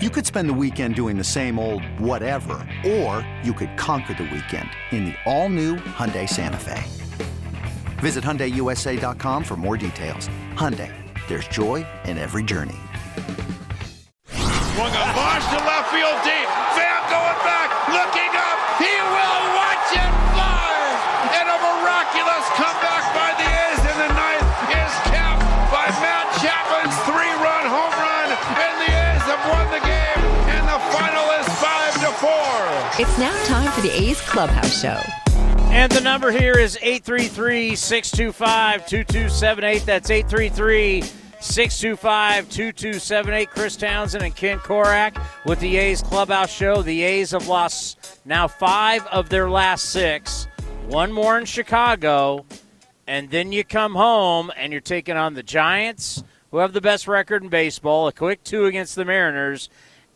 You could spend the weekend doing the same old whatever, or you could conquer the weekend in the all-new Hyundai Santa Fe. Visit HyundaiUSA.com for more details. Hyundai, there's joy in every journey. Swung a to left field deep. Pham going back, looking It's now time for the A's Clubhouse Show. And the number here is 833 625 2278. That's 833 625 2278. Chris Townsend and Ken Korach with the A's Clubhouse Show. The A's have lost now five of their last six, one more in Chicago, and then you come home and you're taking on the Giants, who have the best record in baseball, a quick two against the Mariners,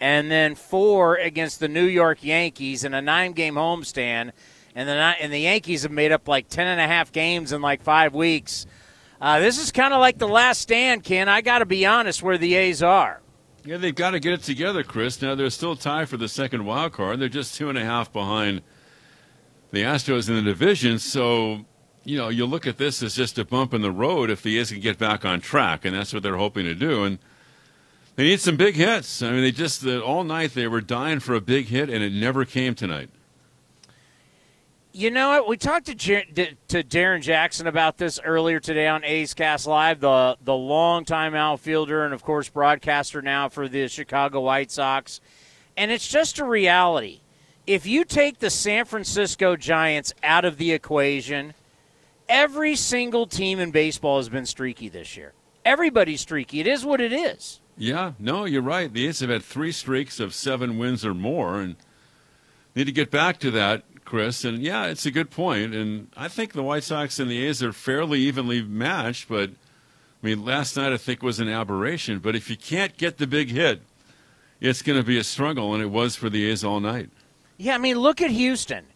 and then four against the New York Yankees in a nine game homestand. And the, and the Yankees have made up like 10 and a half games in like five weeks. Uh, this is kind of like the last stand, Ken. I got to be honest where the A's are. Yeah, they've got to get it together, Chris. Now they're still tied for the second wild card. They're just two and a half behind the Astros in the division. So, you know, you look at this as just a bump in the road if the A's can get back on track, and that's what they're hoping to do. And they need some big hits. I mean, they just all night they were dying for a big hit, and it never came tonight. You know what? We talked to Jer- to Darrin Jackson about this earlier today on A's Cast Live. The the longtime outfielder and of course broadcaster now for the Chicago White Sox, and it's just a reality. If you take the San Francisco Giants out of the equation, every single team in baseball has been streaky this year. Everybody's streaky. It is what it is. Yeah, no, you're right. The A's have had three streaks of seven wins or more, and need to get back to that Chris. And yeah, it's a good point. And I think the White Sox and the A's are fairly evenly matched. But I mean, last night I think was an aberration. But if you can't get the big hit, it's going to be a struggle, and it was for the A's all night. Yeah, I mean, look at Houston.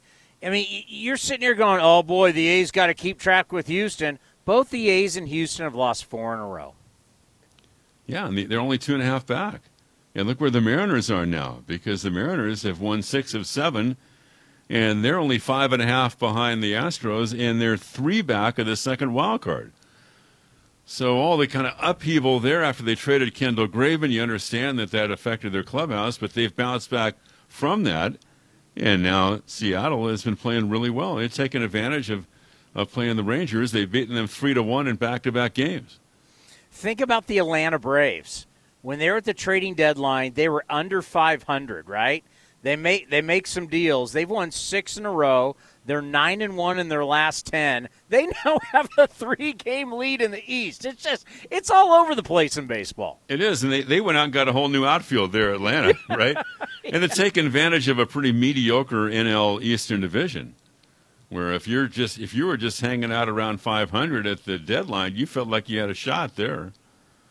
I mean, you're sitting here going, "Oh boy, the A's got to keep track with Houston." Both the A's and Houston have lost four in a row. Yeah, and they're only two and a half back. And look where the Mariners are now, because the Mariners have won six of seven and they're only five and a half behind the Astros, and they're three back of the second wild card. So all the kind of upheaval there after they traded Kendall Graveman, you understand that that affected their clubhouse, but they've bounced back from that, and now Seattle has been playing really well. They've taken advantage of, of playing the Rangers. They've beaten them three to one in back-to-back games. Think about the Atlanta Braves. When they were at the trading deadline, they were under 500, right? They make they make some deals. They've won six in a row. They're nine and one in their last ten. They now have a three game lead in the East. It's just it's all over the place in baseball. It is, and they, they went out and got a whole new outfield there, Atlanta, right? yeah. And they're taking advantage of a pretty mediocre NL Eastern division. Where if you're just if you were just hanging out around 500 at the deadline, you felt like you had a shot there.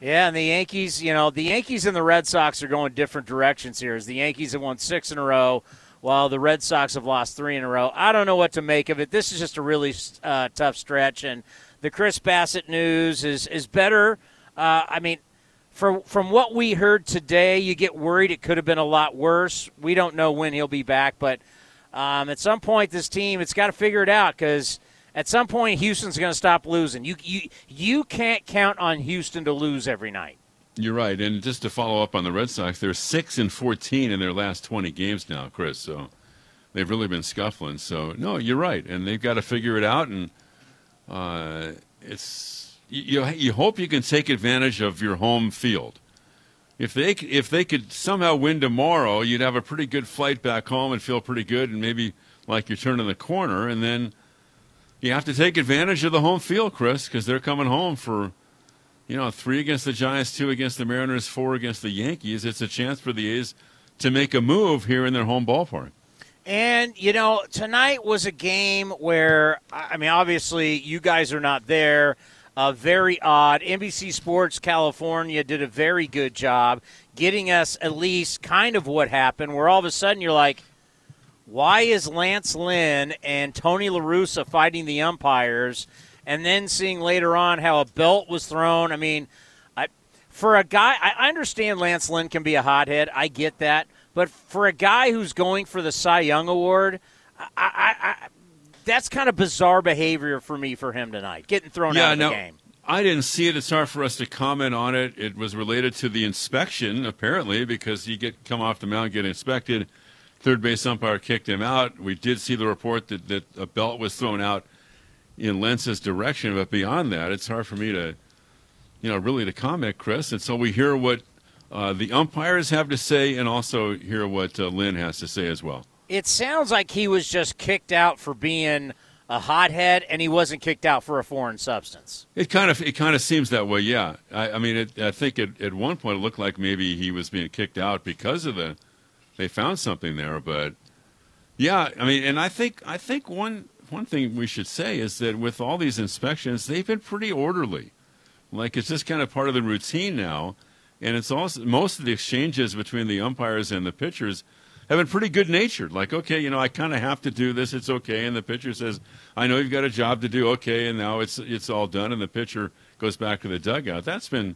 Yeah, and the Yankees, you know, the Yankees and the Red Sox are going different directions here. As the Yankees have won six in a row, while the Red Sox have lost three in a row. I don't know what to make of it. This is just a really uh, tough stretch, and the Chris Bassitt news is is better. Uh, I mean, from from what we heard today, you get worried it could have been a lot worse. We don't know when he'll be back, but um, at some point, this team it's got to figure it out because at some point Houston's going to stop losing. You you you can't count on Houston to lose every night. You're right, and just to follow up on the Red Sox, they're six and fourteen in their last twenty games now, Chris. So they've really been scuffling. So no, you're right, and they've got to figure it out. And uh, it's you, you hope you can take advantage of your home field. If they if they could somehow win tomorrow, you'd have a pretty good flight back home and feel pretty good, and maybe like you're turning the corner, and then you have to take advantage of the home field, Chris, because they're coming home for, you know, three against the Giants, two against the Mariners, four against the Yankees. It's a chance for the A's to make a move here in their home ballpark. And, you know, tonight was a game where, I mean, obviously you guys are not there. Uh, very odd. NBC Sports California did a very good job getting us at least kind of what happened, where all of a sudden you're like – why is Lance Lynn and Tony La Russa fighting the umpires and then seeing later on how a belt was thrown? I mean, I, for a guy, I understand Lance Lynn can be a hothead. I get that. But for a guy who's going for the Cy Young Award, I, I, I, that's kind of bizarre behavior for me for him tonight, getting thrown yeah, out of no, the game. I didn't see it. It's hard for us to comment on it. It was related to the inspection, apparently, because he get come off the mound, get inspected. Third base umpire kicked him out. We did see the report that, that a belt was thrown out in Lentz's direction, but beyond that, it's hard for me to, you know, really to comment, Chris. And so we hear what uh, the umpires have to say, and also hear what uh, Lynn has to say as well. It sounds like he was just kicked out for being a hothead, and he wasn't kicked out for a foreign substance. It kind of it kind of seems that way. Yeah, I, I mean, it, I think it, at one point it looked like maybe he was being kicked out because of the they found something there. But yeah, I mean, and I think I think one one thing we should say is that with all these inspections, they've been pretty orderly. Like it's just kind of part of the routine now, and it's also most of the exchanges between the umpires and the pitchers have been pretty good natured. Like, okay, you know, I kind of have to do this. It's okay. And the pitcher says, I know you've got a job to do. Okay. And now it's, it's all done. And the pitcher goes back to the dugout. That's been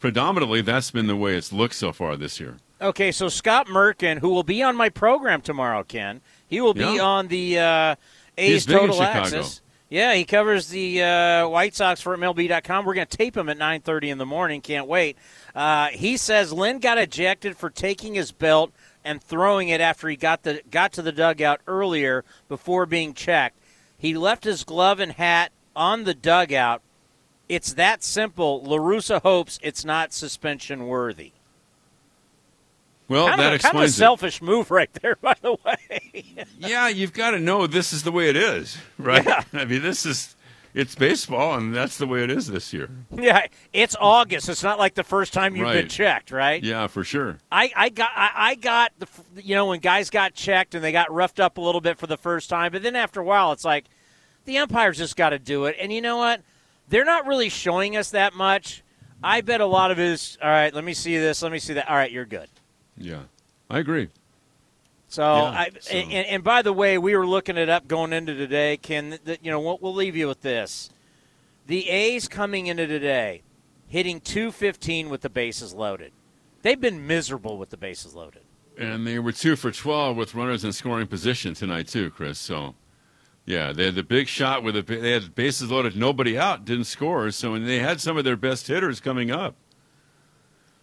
predominantly, that's been the way it's looked so far this year. Okay. So Scott Merkin, who will be on my program tomorrow, Ken, he will be Yeah. on the uh, A's Total. Access. Yeah, he covers the uh, White Sox for MLB.com. We're going to tape him at 9:30 in the morning. Can't wait. Uh, he says Lynn got ejected for taking his belt and throwing it after he got the got to the dugout earlier before being checked. He left his glove and hat on the dugout. It's that simple. La Russa hopes it's not suspension worthy. Well, Kind that of, a, kind of a explains it. selfish move right there, by the way. Yeah, you've got to know this is the way it is, right? Yeah. I mean, this is it's baseball, and that's the way it is this year. yeah, it's August. It's not like the first time you've been checked, right? Yeah, for sure. I, I got I, I got the you know when guys got checked and they got roughed up a little bit for the first time, but then after a while it's like the umpires just got to do it. And you know what? They're not really showing us that much. I bet a lot of it is all right. Let me see this. Let me see that. All right, you're good. Yeah, I agree. So, Yeah, I, so- And, and by the way, we were looking it up going into today. Ken, you know, we'll, we'll leave you with this: the A's coming into today, hitting 215 with the bases loaded. They've been miserable with the bases loaded. And they were two for 12 with runners in scoring position tonight, too, Chris. So, yeah, they had the big shot with the they had bases loaded, nobody out, didn't score. So, and they had some of their best hitters coming up.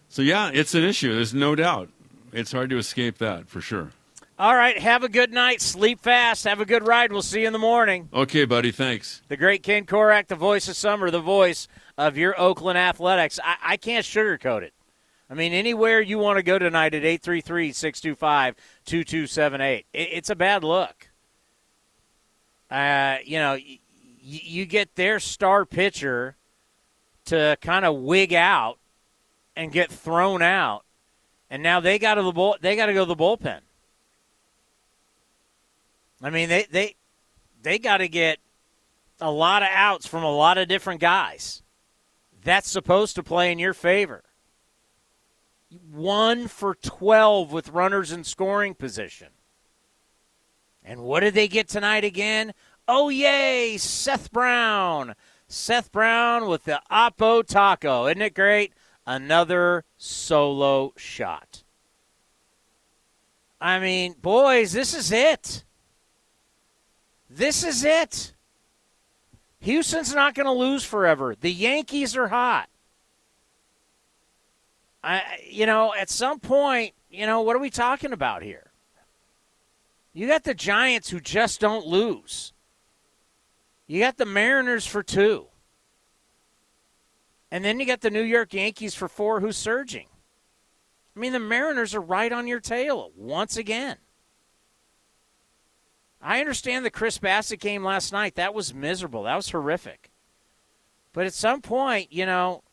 So, yeah, it's an issue. There's no doubt. It's hard to escape that for sure. All right, have a good night. Sleep fast. Have a good ride. We'll see you in the morning. Okay, buddy. Thanks. The great Ken Korach, the voice of summer, the voice of your Oakland Athletics. I, I can't sugarcoat it. I mean, anywhere you want to go tonight at 833 625 2278, it's a bad look. Uh, you know, y- you get their star pitcher to kind of wig out and get thrown out, and now they got to the bull, they got to go to the bullpen. I mean, they they they got to get a lot of outs from a lot of different guys. That's supposed to play in your favor. One for 12 with runners in scoring position. And what did they get tonight again? Oh, yay, Seth Brown. Seth Brown with the Oppo Taco. Isn't it great? Another solo shot. I mean, boys, this is it. This is it. Houston's not going to lose forever. The Yankees are hot. I, you know, at some point, you know, what are we talking about here? You got the Giants who just don't lose. You got the Mariners for two. And then you got the New York Yankees for four who's surging. I mean, the Mariners are right on your tail once again. I understand the Chris Bassitt game last night. That was miserable. That was horrific. But at some point, you know,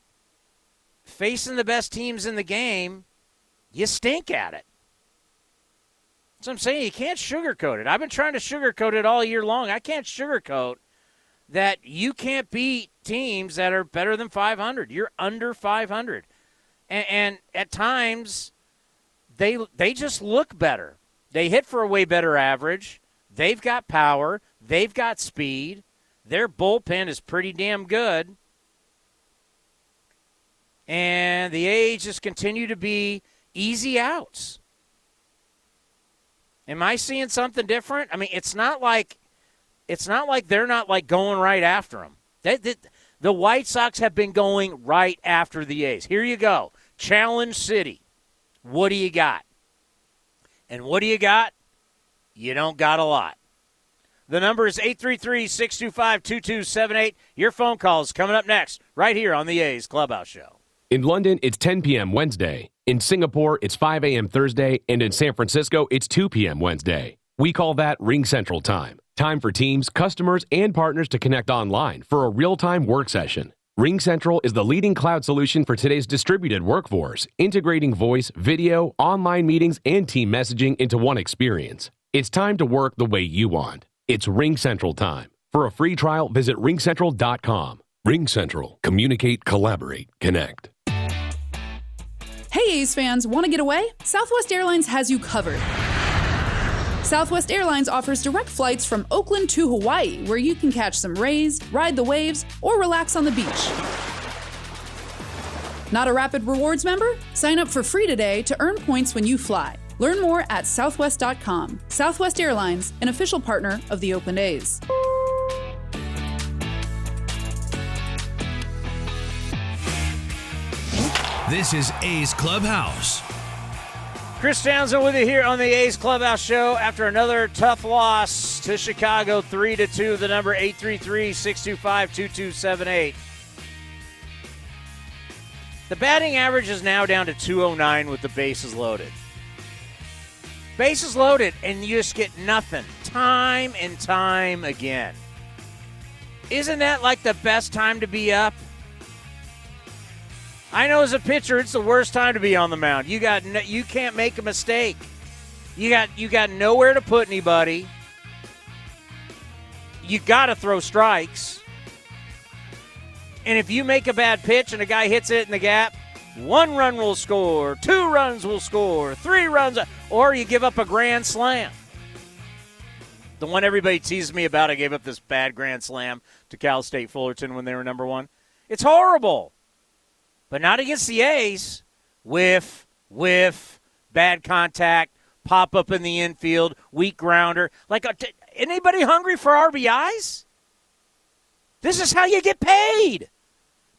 facing the best teams in the game, you stink at it. What I'm saying. You can't sugarcoat it. I've been trying to sugarcoat it all year long. I can't sugarcoat that you can't beat teams that are better than 500. You're under 500. And, and at times, they they just look better. They hit for a way better average. They've got power. They've got speed. Their bullpen is pretty damn good. And the A's just continue to be easy outs. Am I seeing something different? I mean, it's not like it's not like they're not like going right after them. They, they, the White Sox have been going right after the A's. Here you go. Challenge City. What do you got? And what do you got? You don't got a lot. The number is 833 625 2278. Your phone calls coming up next, right here on the A's Clubhouse Show. In London, it's 10 p.m. Wednesday. In Singapore, it's 5 a.m. Thursday. And in San Francisco, it's 2 p.m. Wednesday. We call that RingCentral Time. Time for teams, customers, and partners to connect online for a real time work session. RingCentral is the leading cloud solution for today's distributed workforce, integrating voice, video, online meetings, and team messaging into one experience. It's time to work the way you want. It's RingCentral time. For a free trial, visit ringcentral.com. RingCentral. Communicate, collaborate, connect. Hey, A's fans, want to get away? Southwest Airlines has you covered. Southwest Airlines offers direct flights from Oakland to Hawaii, where you can catch some rays, ride the waves, or relax on the beach. Not a Rapid Rewards member? Sign up for free today to earn points when you fly. Learn more at southwest.com. Southwest Airlines, an official partner of the Oakland A's. This is A's Clubhouse. Chris Townsend with you here on the A's Clubhouse Show after another tough loss to Chicago, three to two. The number 833-625-2278. The batting average is now down to 209 with the bases loaded. Bases loaded, and you just get nothing time and time again. Isn't that like the best time to be up? I know as a pitcher, it's the worst time to be on the mound. You got no, you can't make a mistake. You got you got nowhere to put anybody. You got to throw strikes. And if you make a bad pitch and a guy hits it in the gap, one run will score, two runs will score, three runs, or you give up a grand slam. The one everybody teases me about, I gave up this bad grand slam to Cal State Fullerton when they were number one. It's horrible but not against the A's. Whiff, whiff, bad contact, pop up in the infield, weak grounder. Like, uh, anybody hungry for RBIs? This is how you get paid.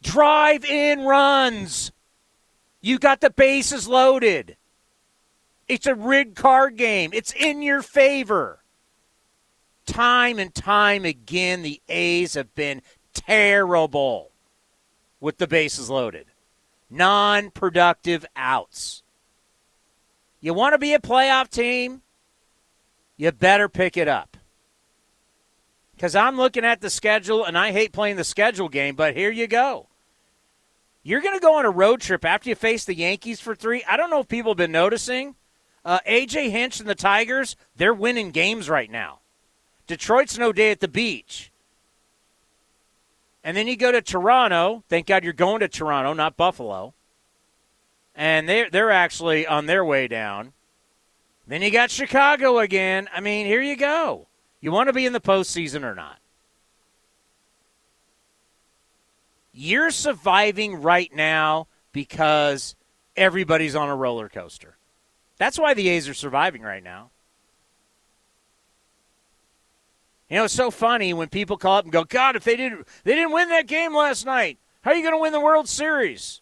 Drive in runs. You got the bases loaded. It's a rigged card game. It's in your favor. Time and time again, the A's have been terrible with the bases loaded non productive outs. You want to be a playoff team? You better pick it up. Because I'm looking at the schedule, and I hate playing the schedule game, but here you go. You're going to go on a road trip after you face the Yankees for three. I don't know if people have been noticing. Uh, AJ Hinch and the Tigers, they're winning games right now. Detroit's no day at the beach. And then you go to Toronto. Thank God you're going to Toronto, not Buffalo. And they're, they're actually on their way down. Then you got Chicago again. I mean, here you go. You want to be in the postseason or not? You're surviving right now because everybody's on a roller coaster. That's why the A's are surviving right now. You know, it's so funny when people call up and go, "God, if they didn't they didn't win that game last night, how are you going to win the World Series?"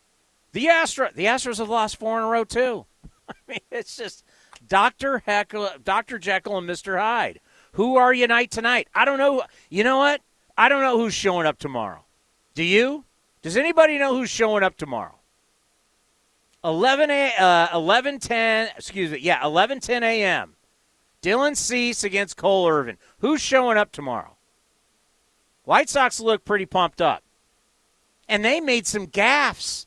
The Astros, the Astros have lost four in a row too. I mean, it's just Doctor Heckle, Doctor Jekyll, and Mister Hyde. Who are you night tonight? I don't know. You know what? I don't know who's showing up tomorrow. Do you? Does anybody know who's showing up tomorrow? 11 a, uh, 11 10, excuse me, yeah, 11 10 a.m. Dylan Cease against Cole Irvin. Who's showing up tomorrow? White Sox look pretty pumped up. And they made some gaffes.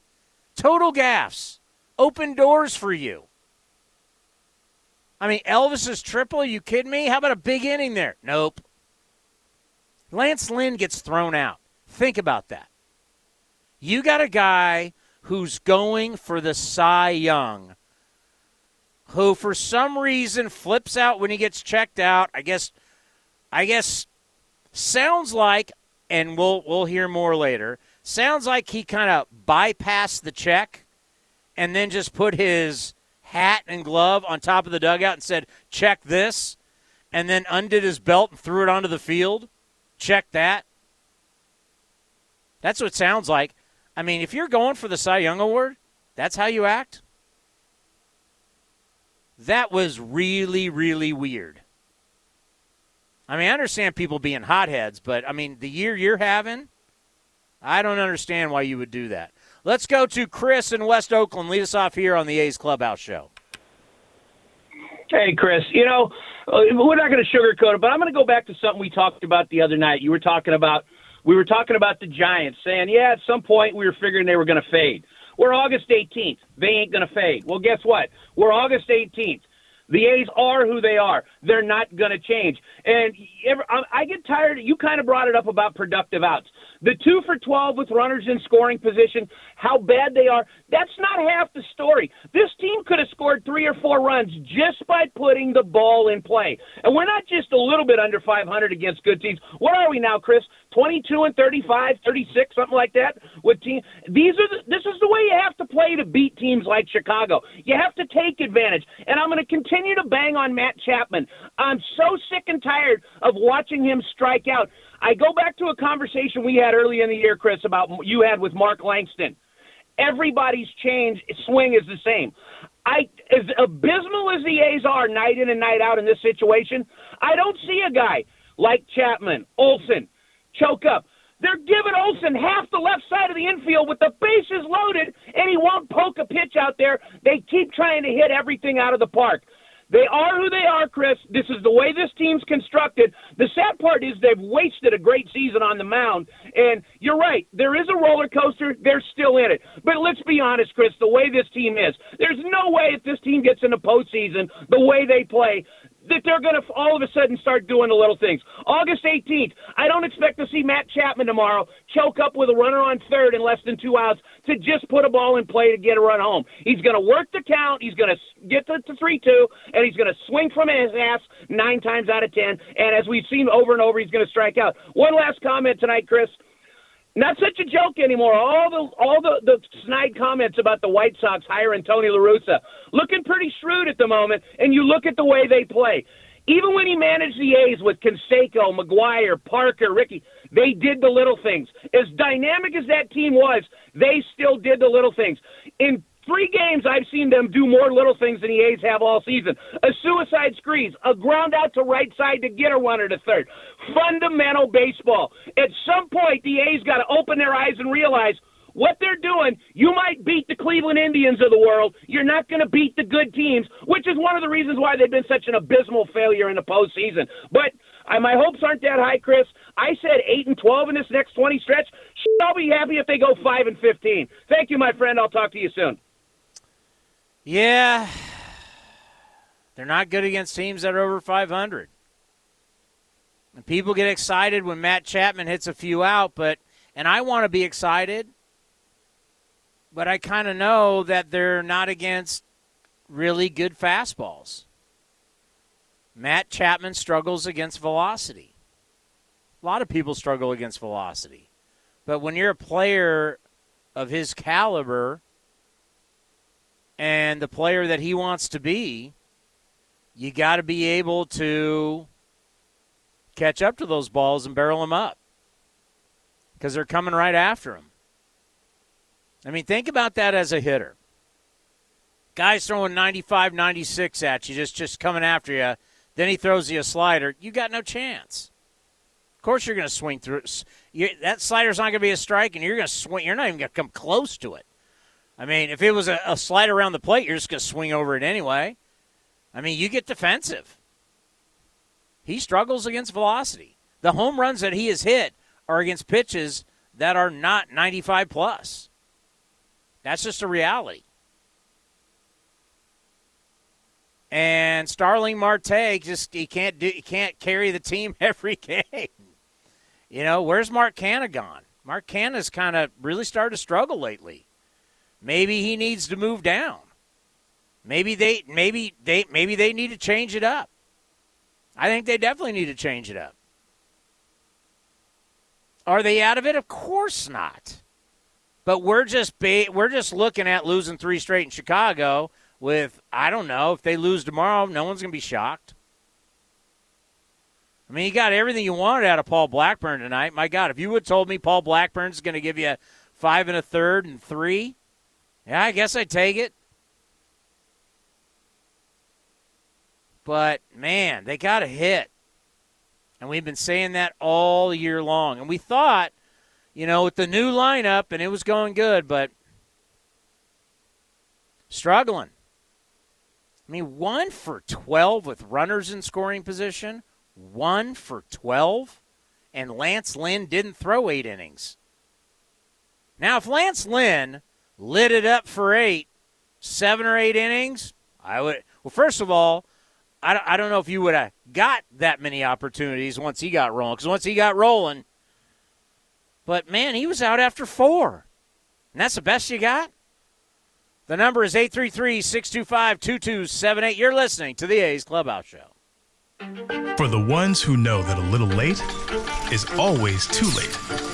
Total gaffes. Open doors for you. I mean, Elvis's triple, are you kidding me? How about a big inning there? Nope. Lance Lynn gets thrown out. Think about that. You got a guy who's going for the Cy Young who for some reason flips out when he gets checked out. I guess I guess sounds like and we'll we'll hear more later. sounds like he kind of bypassed the check and then just put his hat and glove on top of the dugout and said, check this, and then undid his belt and threw it onto the field. Check that. That's what it sounds like. I mean, if you're going for the Cy Young Award, that's how you act. That was really, really weird. I mean, I understand people being hotheads, but I mean, the year you're having, I don't understand why you would do that. Let's go to Chris in West Oakland. Lead us off here on the A's Clubhouse Show. Hey, Chris. You know, uh, we're not going to sugarcoat it, but I'm going to go back to something we talked about the other night. You were talking about we were talking about the Giants, saying, yeah, at some point we were figuring they were going to fade. We're August 18th. They ain't going to fade. Well, guess what? We're August 18th. The A's are who they are. They're not going to change. And I get tired. You kind of brought it up about productive outs. The two for 12 with runners in scoring position, how bad they are, that's not half the story. This team could have scored three or four runs just by putting the ball in play. And we're not just a little bit under 500 against good teams. What are we now, Chris? 22 and 35, 36, something like that with team. These are the, this is the way you have to play to beat teams like Chicago. You have to take advantage. And I'm going to continue to bang on Matt Chapman. I'm so sick and tired of watching him strike out. I go back to a conversation we had early in the year, Chris, about you had with Mark Langston. Everybody's change swing is the same. I as abysmal as the A's are night in and night out in this situation, I don't see a guy like Chapman, Olson, choke up. They're giving Olson half the left side of the infield with the bases loaded, and he won't poke a pitch out there. They keep trying to hit everything out of the park. They are who they are, Chris. This is the way this team's constructed. The sad part is they've wasted a great season on the mound. And you're right, there is a roller coaster. They're still in it. But let's be honest, Chris, the way this team is, there's no way if this team gets in the postseason the way they play, that they're going to all of a sudden start doing the little things. August 18th, I don't expect to see Matt Chapman tomorrow choke up with a runner on third in less than two outs to just put a ball in play to get a run home. He's going to work the count. He's going to get to, to 3 2, and he's going to swing from his ass nine times out of 10. And as we've seen over and over, he's going to strike out. One last comment tonight, Chris. Not such a joke anymore. All the all the, the snide comments about the White Sox hiring Tony La Russa. Looking pretty shrewd at the moment, and you look at the way they play. Even when he managed the A's with Canseco, McGwire, Parker, Ricky, they did the little things. As dynamic as that team was, they still did the little things. In Three games I've seen them do more little things than the A's have all season. A suicide squeeze, a ground out to right side to get a runner to third. Fundamental baseball. At some point, the A's got to open their eyes and realize what they're doing, you might beat the Cleveland Indians of the world. You're not going to beat the good teams, which is one of the reasons why they've been such an abysmal failure in the postseason. But I, my hopes aren't that high, Chris. I said eight and twelve in this next twenty stretch. I'll be happy if they go five and fifteen. Thank you, my friend. I'll talk to you soon. Yeah, they're not good against teams that are over 500. And people get excited when Matt Chapman hits a few out, but and I want to be excited, but I kind of know that they're not against really good fastballs. Matt Chapman struggles against velocity. A lot of people struggle against velocity. But when you're a player of his caliber and the player that he wants to be, you got to be able to catch up to those balls and barrel them up because they're coming right after him. I mean, think about that as a hitter. Guy's throwing 95, 96 at you, just, just coming after you. Then he throws you a slider. You got no chance. Of course, you're going to swing through. You, that slider's not going to be a strike, and you're going to swing. You're not even going to come close to it. I mean, if it was a, a slide around the plate, you're just going to swing over it anyway. I mean, you get defensive. He struggles against velocity. The home runs that he has hit are against pitches that are not 95 plus. That's just a reality. And Starling Marte just he can't do he can't carry the team every game. You know, where's Mark Canha gone? Mark Canha's kind of really started to struggle lately. Maybe he needs to move down. Maybe they maybe they maybe they need to change it up. I think they definitely need to change it up. Are they out of it? Of course not. But we're just ba- we're just looking at losing three straight in Chicago. With I don't know if they lose tomorrow, no one's gonna be shocked. I mean, you got everything you wanted out of Paul Blackburn tonight. My God, if you would have told me Paul Blackburn's going to give you five and a third and three, yeah, I guess I'd take it. But man, they got a hit. And we've been saying that all year long. And we thought, you know, with the new lineup and it was going good, but struggling. I mean, one for 12 with runners in scoring position, one for 12, and Lance Lynn didn't throw eight innings. Now, if Lance Lynn lit it up for eight, seven or eight innings, I would. Well, first of all, I, I don't know if you would have got that many opportunities once he got rolling. Because once he got rolling, but man, he was out after four. And that's the best you got? The number is 833 625 2278. You're listening to the A's Clubhouse Show. For the ones who know that a little late is always too late.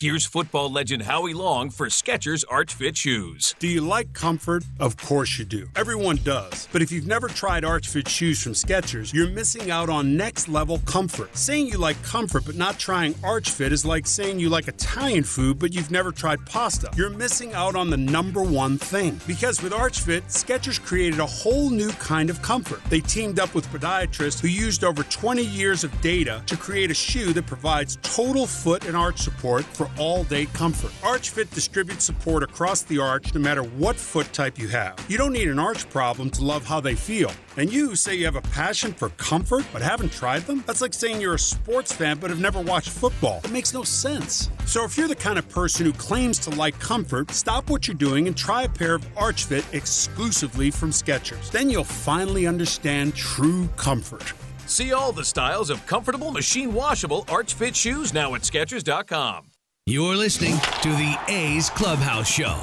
Here's football legend Howie Long for Skechers Arch Fit shoes. Do you like comfort? Of course you do. Everyone does. But if you've never tried Arch Fit shoes from Skechers, you're missing out on next level comfort. Saying you like comfort but not trying Arch Fit is like saying you like Italian food but you've never tried pasta. You're missing out on the number one thing. Because with Arch Fit, Skechers created a whole new kind of comfort. They teamed up with podiatrists who used over 20 years of data to create a shoe that provides total foot and arch support for all day comfort. ArchFit distributes support across the arch no matter what foot type you have. You don't need an arch problem to love how they feel. And you say you have a passion for comfort but haven't tried them? That's like saying you're a sports fan but have never watched football. It makes no sense. So if you're the kind of person who claims to like comfort, stop what you're doing and try a pair of ArchFit exclusively from Skechers. Then you'll finally understand true comfort. See all the styles of comfortable machine washable arch fit shoes now at Skechers.com. You're listening to the A's Clubhouse Show.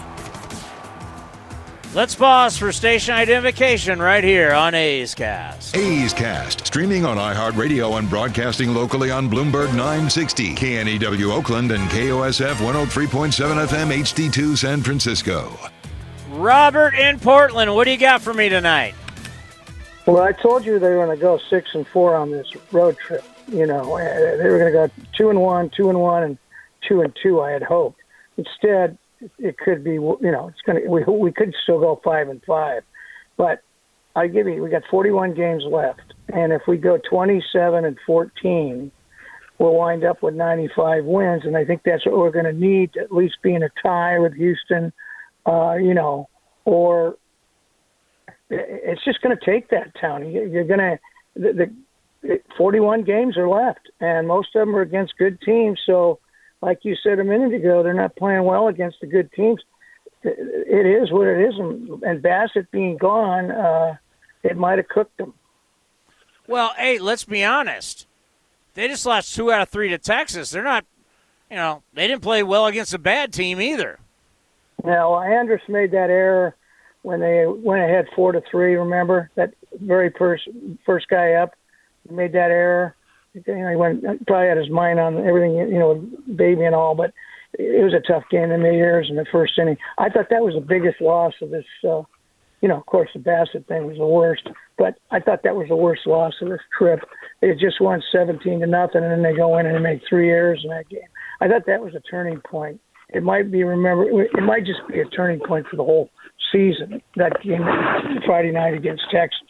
Let's pause for station identification right here on A's Cast. A's Cast, streaming on iHeartRadio and broadcasting locally on Bloomberg 960, KNEW Oakland, and KOSF 103.7 FM HD2 San Francisco. Robert in Portland, what do you got for me tonight? Well, I told you they were going to go six and four on this road trip. You know, they were going to go two and one, two and one, and two and two. I had hoped. Instead, it could be you know it's going to we we could still go five and five, but I give you we got 41 games left, and if we go 27 and 14, we'll wind up with 95 wins, and I think that's what we're going to need at least be in a tie with Houston, uh, you know, or it's just going to take that town. You're going to the, the 41 games are left, and most of them are against good teams, so like you said a minute ago, they're not playing well against the good teams. It is what it is, and Bassitt being gone, uh, it might have cooked them. Well, hey, let's be honest. They just lost two out of three to Texas. They're not, you know, they didn't play well against a bad team either. Now, Andrus made that error when they went ahead four to three. Remember that very first first guy up made that error you know, he went probably had his mind on everything, you know, baby and all, but it was a tough game. They made errors in the first inning. I thought that was the biggest loss of this. Uh, you know, of course, the Bassitt thing was the worst, but I thought that was the worst loss of this trip. They just won 17 to nothing, and then they go in and make three errors in that game. I thought that was a turning point. it might be remember. It might just be a turning point for the whole season. That game Friday night against Texas.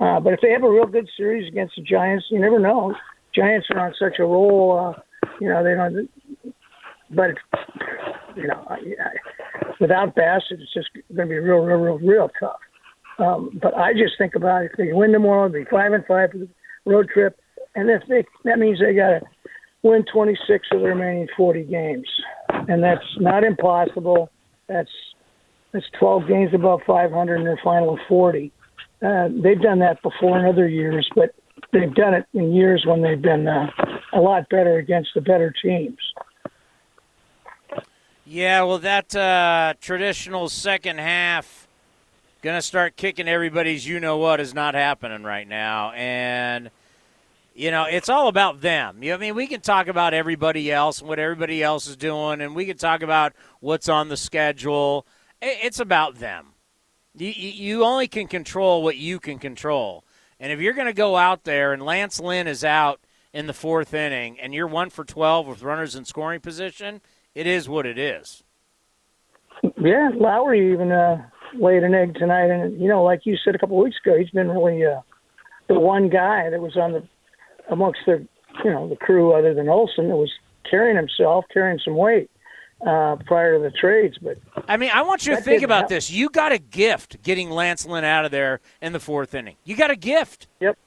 Uh, but if they have a real good series against the Giants, you never know. Giants are on such a roll. Uh, you know they don't. But you know, I, I, without Bassitt, it's just going to be real, real, real, real tough. Um, but I just think about if they win tomorrow, it'll be five and five for the road trip, and if they that means they got to win 26 of the remaining 40 games, and that's not impossible. That's that's 12 games above 500 in their final 40. Uh, they've done that before in other years, but they've done it in years when they've been uh, a lot better against the better teams. Yeah, well, that uh, traditional second half going to start kicking everybody's you know what is not happening right now. And, you know, it's all about them. You know, I mean, we can talk about everybody else and what everybody else is doing, and we can talk about what's on the schedule. It's about them. You, you only can control what you can control. And if you're going to go out there and Lance Lynn is out in the fourth inning and you're one for 12 with runners in scoring position, it is what it is. Yeah, Lowry even uh, laid an egg tonight, and you know, like you said a couple of weeks ago, he's been really uh, the one guy that was on the amongst the you know the crew other than Olson that was carrying himself, carrying some weight uh, prior to the trades. But I mean, I want you to think about help. this. You got a gift getting Lance Lynn out of there in the fourth inning. You got a gift. Yep.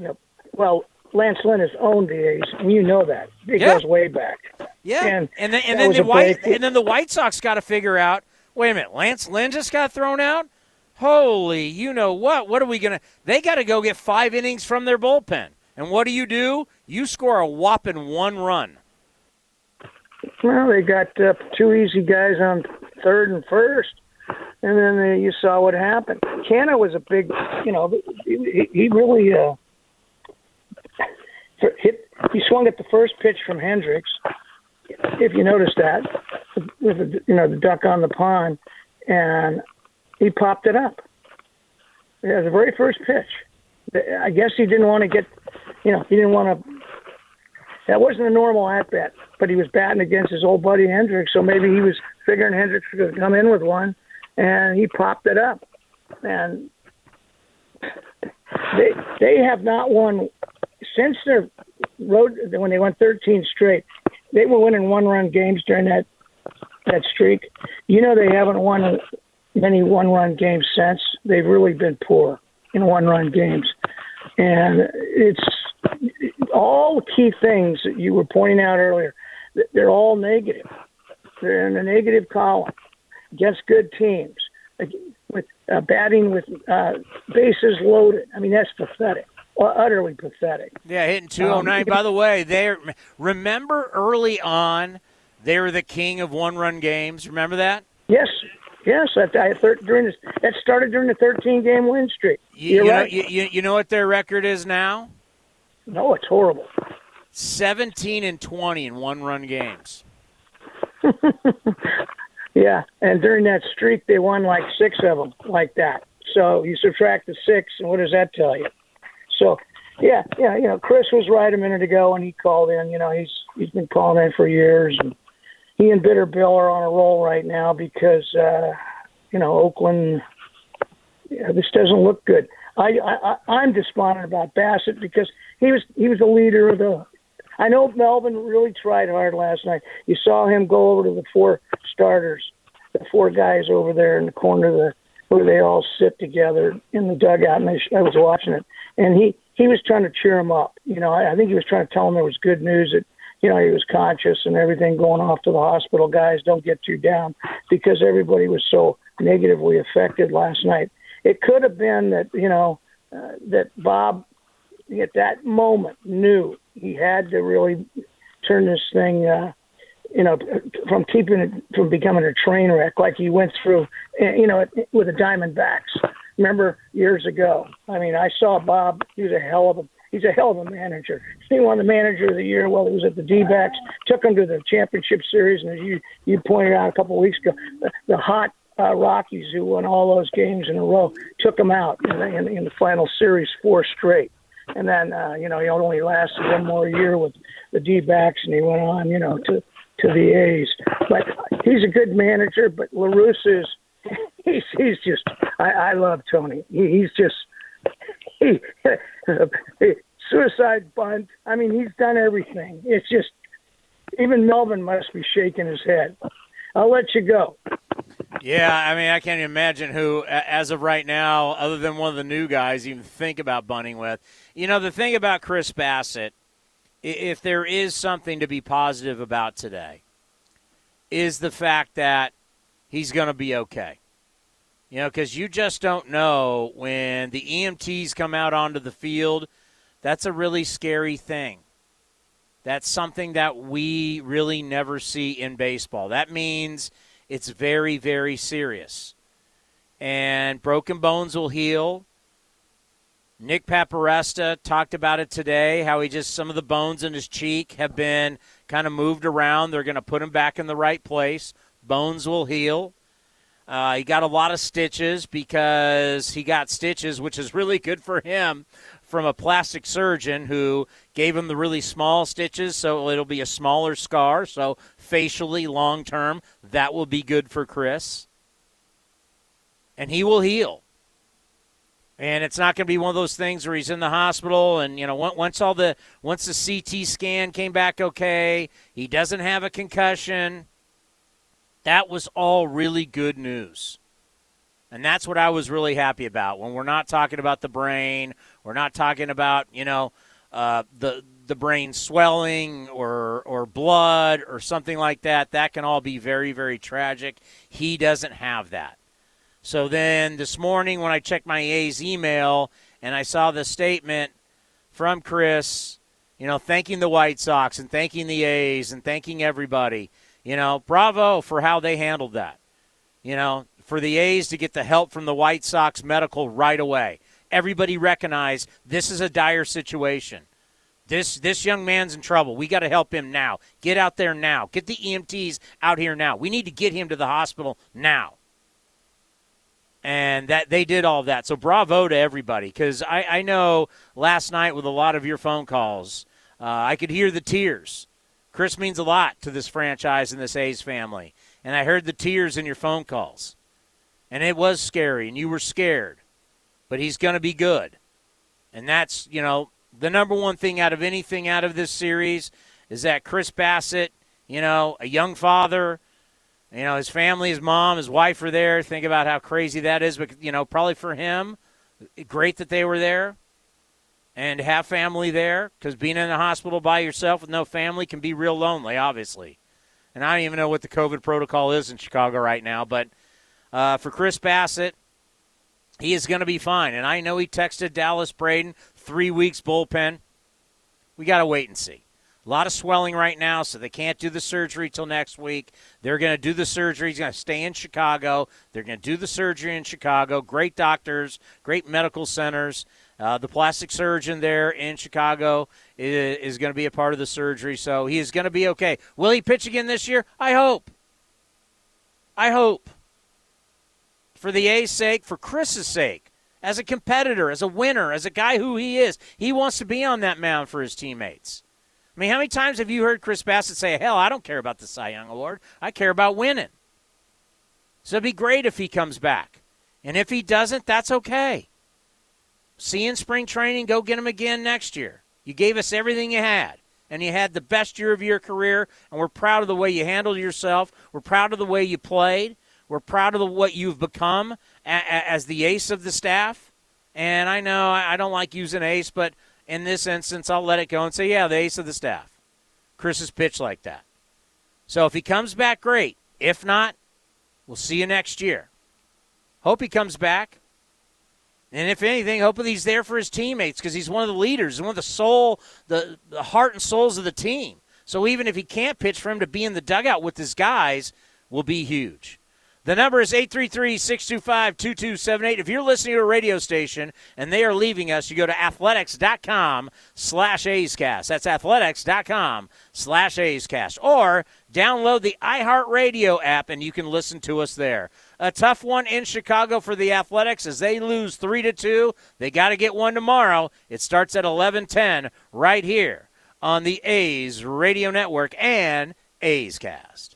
Yep. Well, Lance Lynn has owned the A's, and you know that. It yeah. goes way back. Yeah, and and then, and then the White and then the White Sox got to figure out. Wait a minute, Lance Lynn just got thrown out. Holy, you know what? What are we gonna? They got to go get five innings from their bullpen. And what do you do? You score a whopping one run. Well, they got uh, two easy guys on third and first, and then you saw what happened. Canha was a big, you know, he, he really uh, hit. He swung at the first pitch from Hendriks. If you notice that, with the, you know the duck on the pond, and he popped it up. Yeah, the very first pitch. I guess he didn't want to get, you know, he didn't want to. That wasn't a normal at bat, but he was batting against his old buddy Hendriks, so maybe he was figuring Hendriks was going to come in with one, and he popped it up. And they they have not won since their road when they won 13 straight. They were winning one-run games during that that streak. You know they haven't won many one-run games since. They've really been poor in one-run games, and it's all the key things that you were pointing out earlier. They're all negative. They're in the negative column against good teams, with uh, batting with uh, bases loaded. I mean that's pathetic utterly pathetic. Yeah, hitting 209. Um, By the way, they remember early on they were the king of one-run games. Remember that? Yes, yes. That I, during this, that started during the 13-game win streak. You, you right. know, you, you know what their record is now? No, it's horrible. 17 and 20 in one-run games. yeah, and during that streak, they won like six of them, like that. So you subtract the six, and what does that tell you? So, yeah, yeah, you know, Chris was right a minute ago when he called in. You know, he's he's been calling in for years, and he and Bitter Bill are on a roll right now because uh, you know Oakland. Yeah, this doesn't look good. I, I I'm despondent about Bassitt because he was he was the leader of the. I know Melvin really tried hard last night. You saw him go over to the four starters, the four guys over there in the corner of the where they all sit together in the dugout, and I was watching it and he he was trying to cheer him up. You know, I, I think he was trying to tell him there was good news that you know he was conscious and everything going off to the hospital. Guys, don't get too down because everybody was so negatively affected last night. It could have been that you know uh, that Bob at that moment knew he had to really turn this thing. Uh, you know, from keeping it from becoming a train wreck like he went through, you know, with the Diamondbacks remember years ago. I mean, I saw Bob. He was a hell of a he's a hell of a manager. He won the manager of the year while he was at the D-backs. Took him to the championship series, and as you you pointed out a couple of weeks ago, the, the hot uh, Rockies who won all those games in a row took him out in in, in the final series four straight. And then uh, you know he only lasted one more year with the D-backs, and he went on you know to to the A's. But he's a good manager. But LaRusse is he's he's just I, I love Tony. He, he's just he, suicide bunt. I mean, he's done everything. It's just even Melvin must be shaking his head. I'll let you go. Yeah, I mean, I can't imagine who, as of right now, other than one of the new guys, even think about bunting with. You know, the thing about Chris Bassitt, if there is something to be positive about today, is the fact that he's going to be okay. You know, because you just don't know when the EMTs come out onto the field. That's a really scary thing. That's something that we really never see in baseball. That means it's very, very serious. And broken bones will heal. Nick Paparesto talked about it today, how he just, some of the bones in his cheek have been kind of moved around. They're going to put him back in the right place. Bones will heal. Uh, he got a lot of stitches because he got stitches, which is really good for him from a plastic surgeon who gave him the really small stitches, so it'll be a smaller scar. So facially, long term, that will be good for Chris. And he will heal. And it's not going to be one of those things where he's in the hospital and you know once all the once the CT scan came back okay, he doesn't have a concussion that was all really good news. And that's what I was really happy about. When we're not talking about the brain, we're not talking about, you know, uh, the the brain swelling or or blood or something like that. That can all be very very tragic. He doesn't have that. So then this morning when I checked my A's email and I saw the statement from Chris, you know, thanking the White Sox and thanking the A's and thanking everybody. You know, bravo for how they handled that. You know, for the A's to get the help from the White Sox medical right away. Everybody recognized this is a dire situation. This this young man's in trouble. We got to help him now. Get out there now. Get the EMTs out here now. We need to get him to the hospital now. And that they did all that. So bravo to everybody because I, I know last night with a lot of your phone calls, uh, I could hear the tears Chris means a lot to this franchise and this A's family. And I heard the tears in your phone calls. And it was scary, and you were scared. But he's going to be good. And that's, you know, the number one thing out of anything out of this series is that Chris Bassitt, you know, a young father, you know, his family, his mom, his wife are there. Think about how crazy that is. But, you know, probably for him, great that they were there and have family there because being in the hospital by yourself with no family can be real lonely, obviously. And I don't even know what the COVID protocol is in Chicago right now, but uh, for Chris Bassitt, he is going to be fine. And I know he texted Dallas Braden three weeks bullpen. We got to wait and see. A lot of swelling right now, so they can't do the surgery till next week. They're going to do the surgery. He's going to stay in Chicago. They're going to do the surgery in Chicago. Great doctors, great medical centers. Uh, the plastic surgeon there in Chicago is, is going to be a part of the surgery, so he is going to be okay. Will he pitch again this year? I hope. I hope. For the A's sake, for Chris's sake, as a competitor, as a winner, as a guy who he is, he wants to be on that mound for his teammates. I mean, how many times have you heard Chris Bassitt say, Hell, I don't care about the Cy Young Award. I care about winning. So it'd be great if he comes back. And if he doesn't, that's okay. See you in spring training. Go get him again next year. You gave us everything you had, and you had the best year of your career, and we're proud of the way you handled yourself. We're proud of the way you played. We're proud of what you've become as the ace of the staff. And I know I don't like using ace, but in this instance, I'll let it go and say, yeah, the ace of the staff. Chris has pitched like that. So if he comes back, great. If not, we'll see you next year. Hope he comes back. And if anything, hopefully he's there for his teammates because he's one of the leaders, one of the soul, the, the heart and souls of the team. So even if he can't pitch for him to be in the dugout with his guys will be huge. The number is 833-625-2278. If you're listening to a radio station and they are leaving us, you go to athletics.com slash A'scast. That's athletics.com slash A'scast. Or download the iHeartRadio app and you can listen to us there. A tough one in Chicago for the Athletics as they lose 3 to 2. They got to get one tomorrow. It starts at 11:10 right here on the A's Radio Network and A's Cast.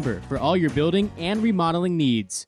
for all your building and remodeling needs.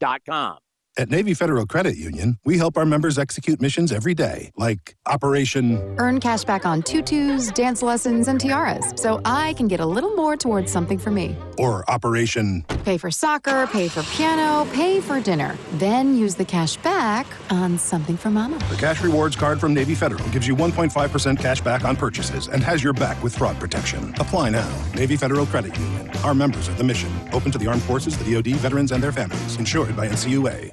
Inc.com. At Navy Federal Credit Union, we help our members execute missions every day, like Operation Earn cash back on tutus, dance lessons, and tiaras, so I can get a little more towards something for me. or Operation Pay for soccer, pay for piano, pay for dinner. Then use the cash back on something for mama. The Cash Rewards card from Navy Federal gives you 1.5% cash back on purchases and has your back with fraud protection. Apply now. Navy Federal Credit Union. Our members are the mission. Open to the armed forces, the DoD, veterans, and their families. Insured by NCUA.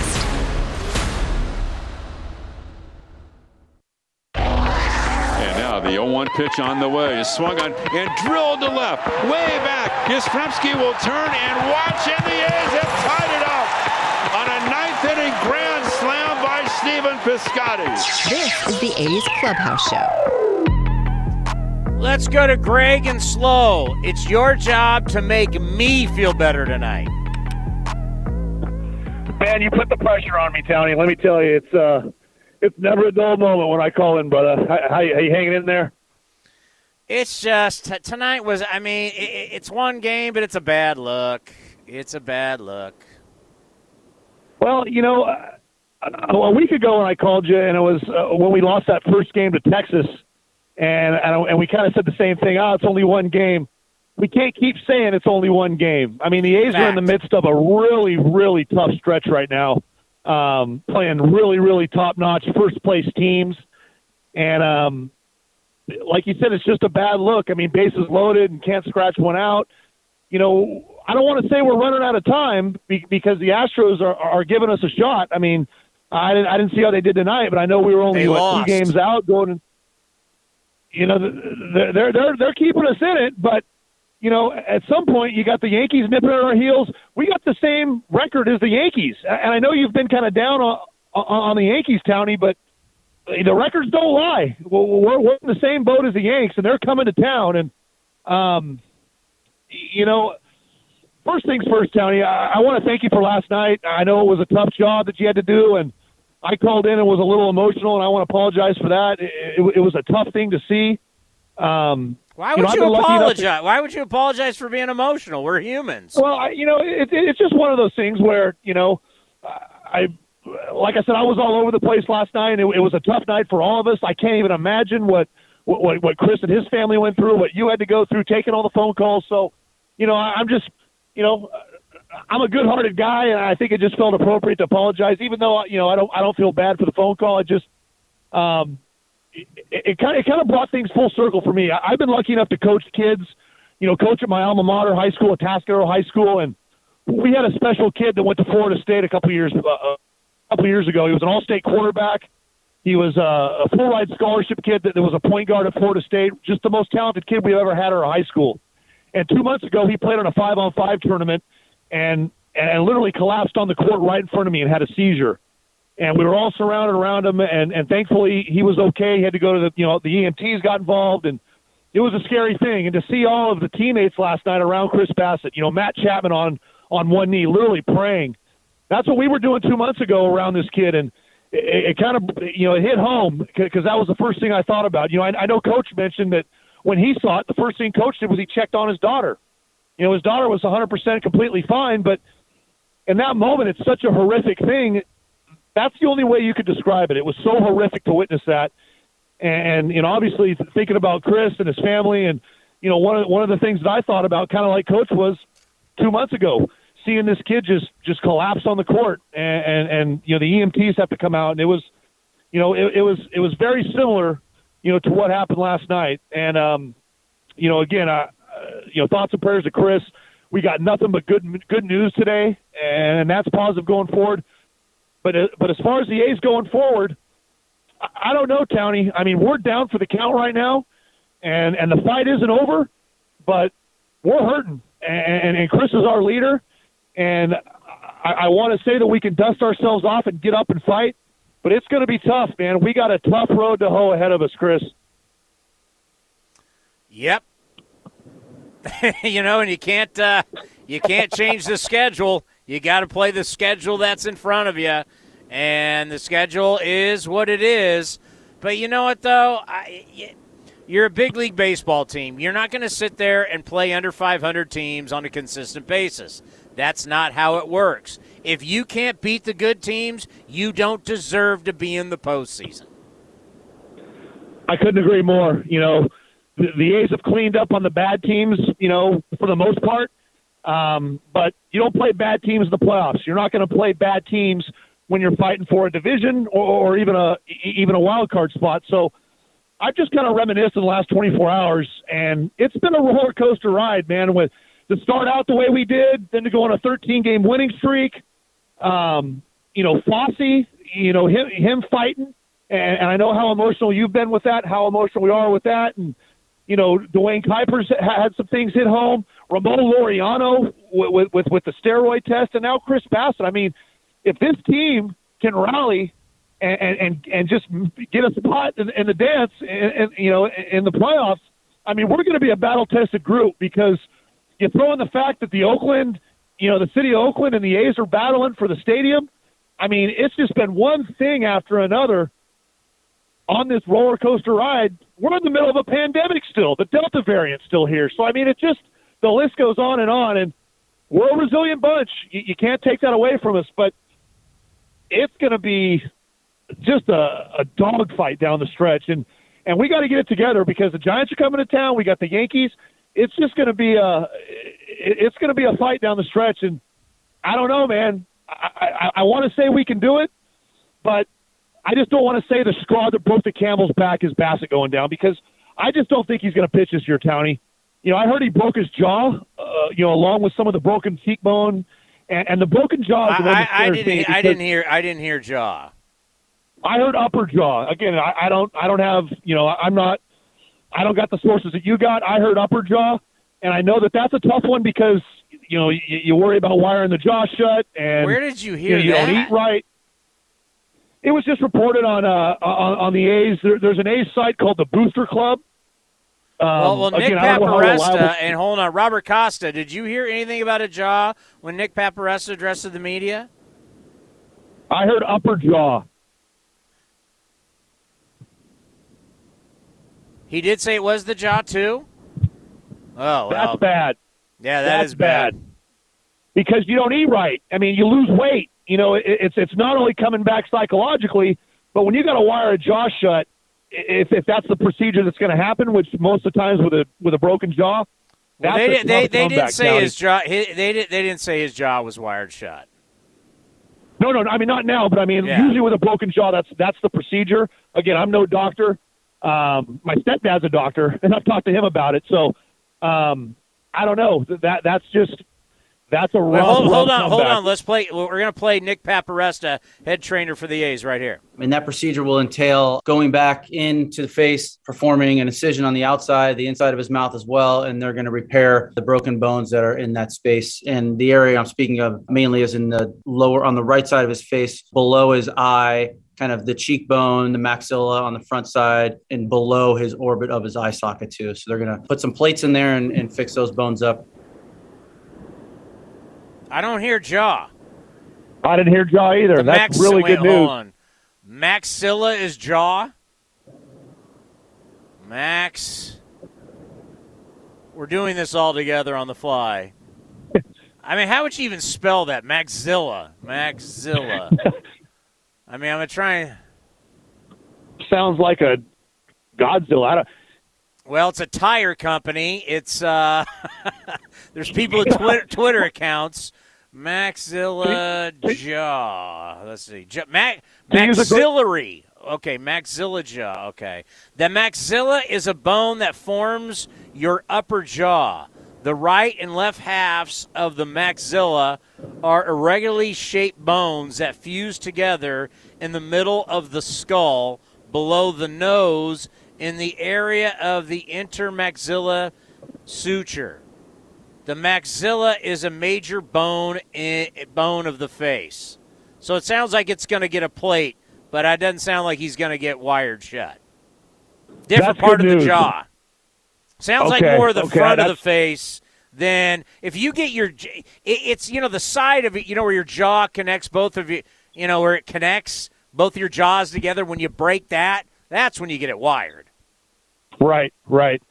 Now the 0-1 pitch on the way is swung on and drilled to left, way back. Yastrzemski will turn and watch, and the A's have tied it up on a ninth inning grand slam by Stephen Piscotty. This is the A's Clubhouse Show. Let's go to Greg and Slow. It's your job to make me feel better tonight. Man, you put the pressure on me, Tony. Let me tell you, it's uh, it's never a dull moment when I call in, brother. How, how, you hanging in there? It's just t- tonight was. I mean, i i- it's one game, but it's a bad look. It's a bad look. Well, you know, uh, a week ago when I called you, and it was uh, when we lost that first game to Texas, and and, and we kind of said the same thing. Oh, it's only one game. We can't keep saying it's only one game. I mean, the A's are in the midst of a really, really tough stretch right now, um, playing really, really top-notch first-place teams, and um, like you said, it's just a bad look. I mean, bases loaded and can't scratch one out. You know, I don't want to say we're running out of time because the Astros are, are giving us a shot. I mean, I didn't, I didn't see how they did tonight, but I know we were only what, two games out going. You know, they're they're they're keeping us in it, but you know, at some point you got the Yankees nipping at our heels. We got the same record as the Yankees, and I know you've been kind of down on on, the Yankees, Townie, but the records don't lie. We're, we're in the same boat as the Yanks, and they're coming to town. And um, you know, first things first, Tony. I, I want to thank you for last night. I know it was a tough job that you had to do, and I called in and was a little emotional, and I want to apologize for that. It, it, it was a tough thing to see. Um, Why would you, been to- apologize? Why would you apologize for being emotional? We're humans. Well, I, you know, it, it, it's just one of those things where you know, I, like I said, I was all over the place last night, and it, it was a tough night for all of us. I can't even imagine what what what, what Chris and his family went through, what you had to go through, taking all the phone calls. So, you know, I, I'm just, you know. I'm a good-hearted guy, and I think it just felt appropriate to apologize, even though you know I don't I don't feel bad for the phone call. I just um, it, it kind of it kind of brought things full circle for me. I, I've been lucky enough to coach kids, you know, coach at my alma mater, high school, at High School, and we had a special kid that went to Florida State a couple years uh, a couple years ago. He was an all-state quarterback, He was a, a full ride scholarship kid that, that was a point guard at Florida State, just the most talented kid we've ever had at our high school. And two months ago, he played on a five on five tournament and and literally collapsed on the court right in front of me and had a seizure. And we were all surrounded around him, and and thankfully he was okay. He had to go to the you know the EMTs got involved, and it was a scary thing. And to see all of the teammates last night around Chris Bassitt, you know Matt Chapman on on one knee, literally praying. That's what we were doing two months ago around this kid, and it, it kind of you know it hit home because that was the first thing I thought about. You know, I, I know Coach mentioned that when he saw it, the first thing Coach did was he checked on his daughter. You know, his daughter was 100% completely fine, but in that moment, it's such a horrific thing. That's the only way you could describe it. It was so horrific to witness that, and you know, obviously thinking about Chris and his family, and you know, one of one of the things that I thought about, kind of like Coach was two months ago, seeing this kid just just collapse on the court, and and, and you know, the EMTs have to come out, and it was, you know, it, it was it was very similar, you know, to what happened last night, and um, you know, again, I, uh, you know, thoughts and prayers to Chris. We got nothing but good good news today, and that's positive going forward. But uh, but as far as the A's going forward, I, don't know, Townie. I mean, we're down for the count right now, and and the fight isn't over, but we're hurting, and and Chris is our leader, and I, I want to say that we can dust ourselves off and get up and fight, but it's going to be tough, man. We got a tough road to hoe ahead of us, Chris. Yep, you know, and you can't uh, you can't change the schedule. You got to play the schedule that's in front of you, and the schedule is what it is. But you know what, though, I, you're a big league baseball team. You're not going to sit there and play under 500 teams on a consistent basis. That's not how it works. If you can't beat the good teams, you don't deserve to be in the postseason. I couldn't agree more. You know, the, the A's have cleaned up on the bad teams, you know, for the most part. Um, but you don't play bad teams in the playoffs. You're not going to play bad teams when you're fighting for a division or, or even a even a wild card spot. So I've just kind of reminisced in the last 24 hours, and it's been a roller coaster ride, man. With to start out the way we did, then to go on a 13 game winning streak. Um, you know, Fosse, you know him him fighting, and, and I know how emotional you've been with that, how emotional we are with that, and you know, Duane Kuiper's had some things hit home. Ramon Laureano with, with with the steroid test, and now Chris Bassitt. I mean, if this team can rally and and and just get a spot in, in the dance, and, and you know, in the playoffs, I mean, we're going to be a battle tested group because you throw in the fact that the Oakland, you know, the city of Oakland and the A's are battling for the stadium. I mean, it's just been one thing after another on this roller coaster ride. We're in the middle of a pandemic still. The Delta variant's still here. So I mean, it just the list goes on and on. And we're a resilient bunch. You, you can't take that away from us. But it's going to be just a, a dogfight down the stretch. And and we got to get it together because the Giants are coming to town. We got the Yankees. It's just going to be a it's going to be a fight down the stretch. And I don't know, man. I, I, I want to say we can do it, but I just don't want to say the straw that broke the camel's back is Bassitt going down because I just don't think he's going to pitch this year, Townie. You know, I heard he broke his jaw, uh, you know, along with some of the broken cheekbone and, and the broken jaw. I, I, I didn't. I didn't hear. I didn't hear jaw. I heard upper jaw. Again, I, I don't. I don't have. You know, I'm not. I don't got the sources that you got. I heard upper jaw, and I know that that's a tough one because you know you, you worry about wiring the jaw shut. And where did you hear you, know, that? You don't eat right. It was just reported on uh, on, on the A's. There, there's an A's site called the Booster Club. Um, well, well, Nick again, Paparesto and hold on, Robert Costa. Did you hear anything about a jaw when Nick Paparesto addressed the media? I heard upper jaw. He did say it was the jaw too. Oh, well. that's bad. Yeah, that that's is bad. bad. Because you don't eat right. I mean, you lose weight you know, it, it's it's not only coming back psychologically, but when you got to wire a jaw shut, if if that's the procedure that's going to happen, which most of the times with a with a broken jaw, well, they, did, they, they didn't say his jaw. His, they did, they didn't say his jaw was wired shut. No, no, I mean not now, but I mean Yeah. usually with a broken jaw, that's that's the procedure. Again, I'm no doctor. Um, my stepdad's a doctor, and I've talked to him about it. So um, I don't know. That that's just That's a Well, rough, hold, hold rough on, hold on. Let's play. We're going to play Nick Paparesto, head trainer for the A's, right here. And that procedure will entail going back into the face, performing an incision on the outside, the inside of his mouth as well. And they're going to repair the broken bones that are in that space. And the area I'm speaking of mainly is in the lower, on the right side of his face, below his eye, kind of the cheekbone, the maxilla on the front side, and below his orbit of his eye socket, too. So they're going to put some plates in there and, and fix those bones up. I don't hear jaw. I didn't hear jaw either. The That's really good news. Hold on. Maxilla is jaw. Max. We're doing this all together on the fly. I mean, how would you even spell that? Maxilla. Maxilla. I mean, I'm going to try and. Sounds like a Godzilla. I don't, Well, it's a tire company. It's uh, there's people with Twitter, Twitter accounts. Maxilla jaw. Let's see. Ja- ma- Can you use a gr- maxillary. Okay, maxilla jaw. Okay, the maxilla is a bone that forms your upper jaw. The right and left halves of the maxilla are irregularly shaped bones that fuse together in the middle of the skull, below the nose, in the area of the intermaxilla suture. The maxilla is a major bone in, bone of the face. So it sounds like it's going to get a plate, but it doesn't sound like he's going to get wired shut. Different That's part of the jaw. Sounds like more of the okay, front of the face than if you get your. it- It's you know the side of it. You know where your jaw connects both of you. You know where it connects both your jaws together. When you break that, that's when you get it wired. Right, right.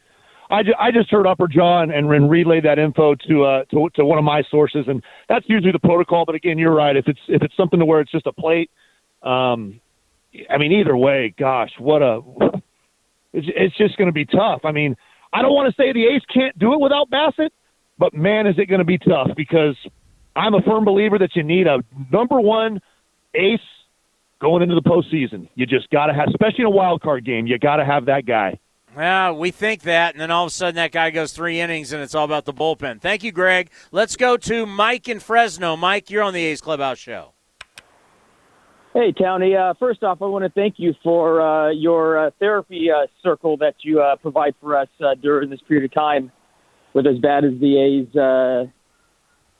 I, ju- I just heard upper jaw and, and relayed that info to, uh, to to one of my sources, and that's usually the protocol. But again, you're right. If it's if it's something to where it's just a plate, um, I mean, either way, gosh, what a it's, it's just going to be tough. I mean, I don't want to say the Ace can't do it without Bassitt, but man, is it going to be tough because I'm a firm believer that you need a number one ace going into the postseason. You just got to have, especially in a wild card game, you got to have that guy. Well, we think that, and then all of a sudden that guy goes three innings, and it's all about the bullpen. Thank you, Greg. Let's go to Mike in Fresno. Mike, you're on the A's Clubhouse show. Hey, Townie. Uh, first off, I want to thank you for uh, your uh, therapy uh, circle that you uh, provide for us uh, during this period of time, with as bad as the A's uh,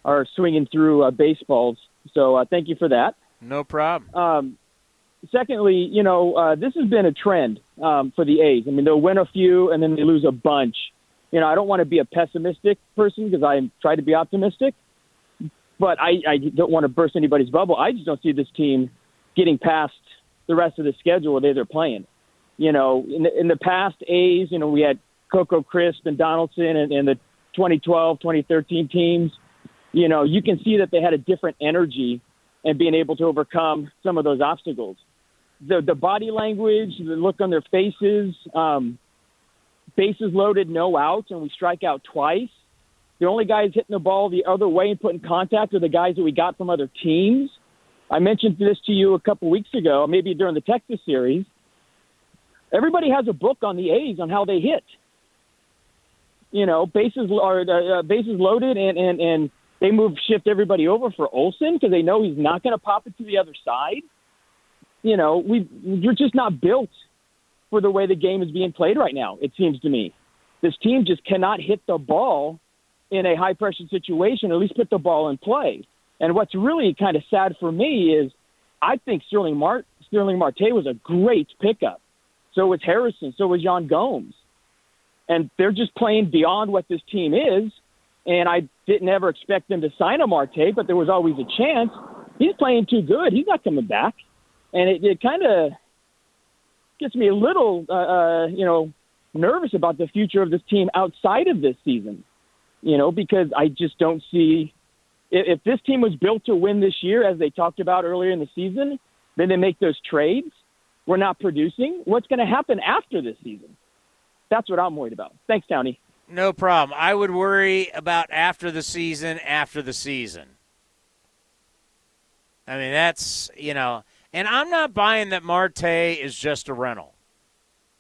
are swinging through uh, baseballs. So, uh, thank you for that. No problem. Um, secondly, you know, uh, this has been a trend um, for the A's. I mean, they'll win a few and then they lose a bunch. You know, I don't want to be a pessimistic person because I try to be optimistic, but I, I don't want to burst anybody's bubble. I just don't see this team getting past the rest of the schedule where they're playing. You know, in the, in the past A's, you know, we had Coco Crisp and Donaldson and, and the 2012, 2013 teams. You know, you can see that they had a different energy and being able to overcome some of those obstacles. The the body language, the look on their faces, um, bases loaded, no outs, and we strike out twice. The only guys hitting the ball the other way and putting contact are the guys that we got from other teams. I mentioned this to you a couple weeks ago, maybe during the Texas series. Everybody has a book on the A's on how they hit. You know, bases are uh, bases loaded, and and and they move shift everybody over for Olson because they know he's not going to pop it to the other side. You know, we we're just not built for the way the game is being played right now. It seems to me, this team just cannot hit the ball in a high pressure situation. Or at least put the ball in play. And what's really kind of sad for me is, I think Sterling Mart Sterling Marte was a great pickup. So was Harrison. So was Yan Gomes. And they're just playing beyond what this team is. And I didn't ever expect them to sign a Marte, but there was always a chance. He's playing too good. He's not coming back. And it, it kind of gets me a little, uh, uh, you know, nervous about the future of this team outside of this season. You know, because I just don't see if, if this team was built to win this year, as they talked about earlier in the season, then they make those trades. We're not producing. What's going to happen after this season? That's what I'm worried about. Thanks, Tony. No problem. I would worry about after the season, after the season. I mean, that's, you know, and I'm not buying that Marte is just a rental.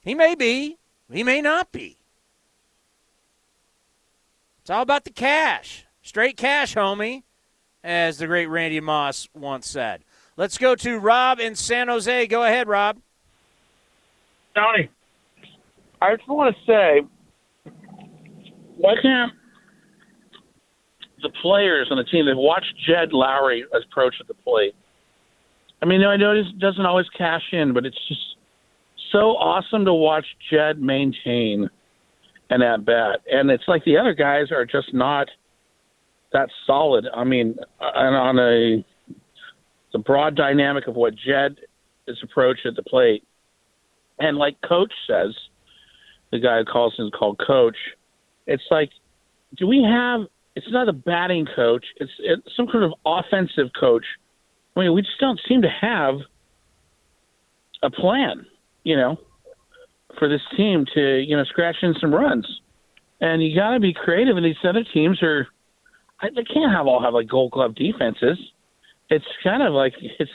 He may be, he may not be. It's all about the cash. Straight cash, homie, as the great Randy Moss once said. Let's go to Rob in San Jose. Go ahead, Rob. Tony, I just want to say, why can't the players on the team they've watched Jed Lowrie approach at the plate? I mean, I know it doesn't always cash in, but it's just so awesome to watch Jed maintain an at bat, and it's like the other guys are just not that solid. I mean, and on a the broad dynamic of what Jed is approach at the plate, and like Coach says, the guy who calls him called Coach. It's like, do we have? It's not a batting coach. It's, it's some kind of offensive coach. I mean, we just don't seem to have a plan, you know, for this team to you know scratch in some runs, and you got to be creative. And these other teams are, they can't have all have like Gold Glove defenses. It's kind of like it's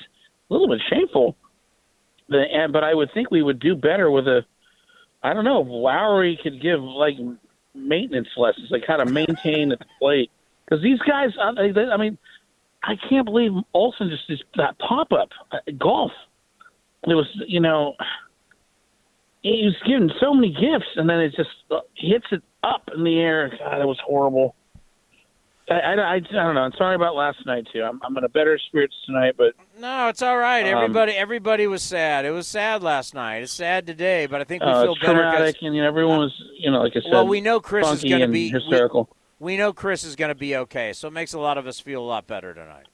a little bit shameful. But I would think we would do better with a I don't know Lowrie could give like maintenance lessons, like how to maintain at the plate. Because these guys, uh, I, I mean, I can't believe Olson just that pop up uh, golf. It was, you know, he was given so many gifts, and then it just uh, hits it up in the air. God, it was horrible. I, I, I, I don't know. I'm sorry about last night too. I'm, I'm in a better spirits tonight, but No, it's all right. Um, Everybody, everybody was sad. It was sad last night. It's sad today, but I think we uh, feel better. traumatic, and you know, everyone was, you know, like I said, well, we know Chris is going to be hysterical. We, know Chris is going to be okay, so it makes a lot of us feel a lot better tonight.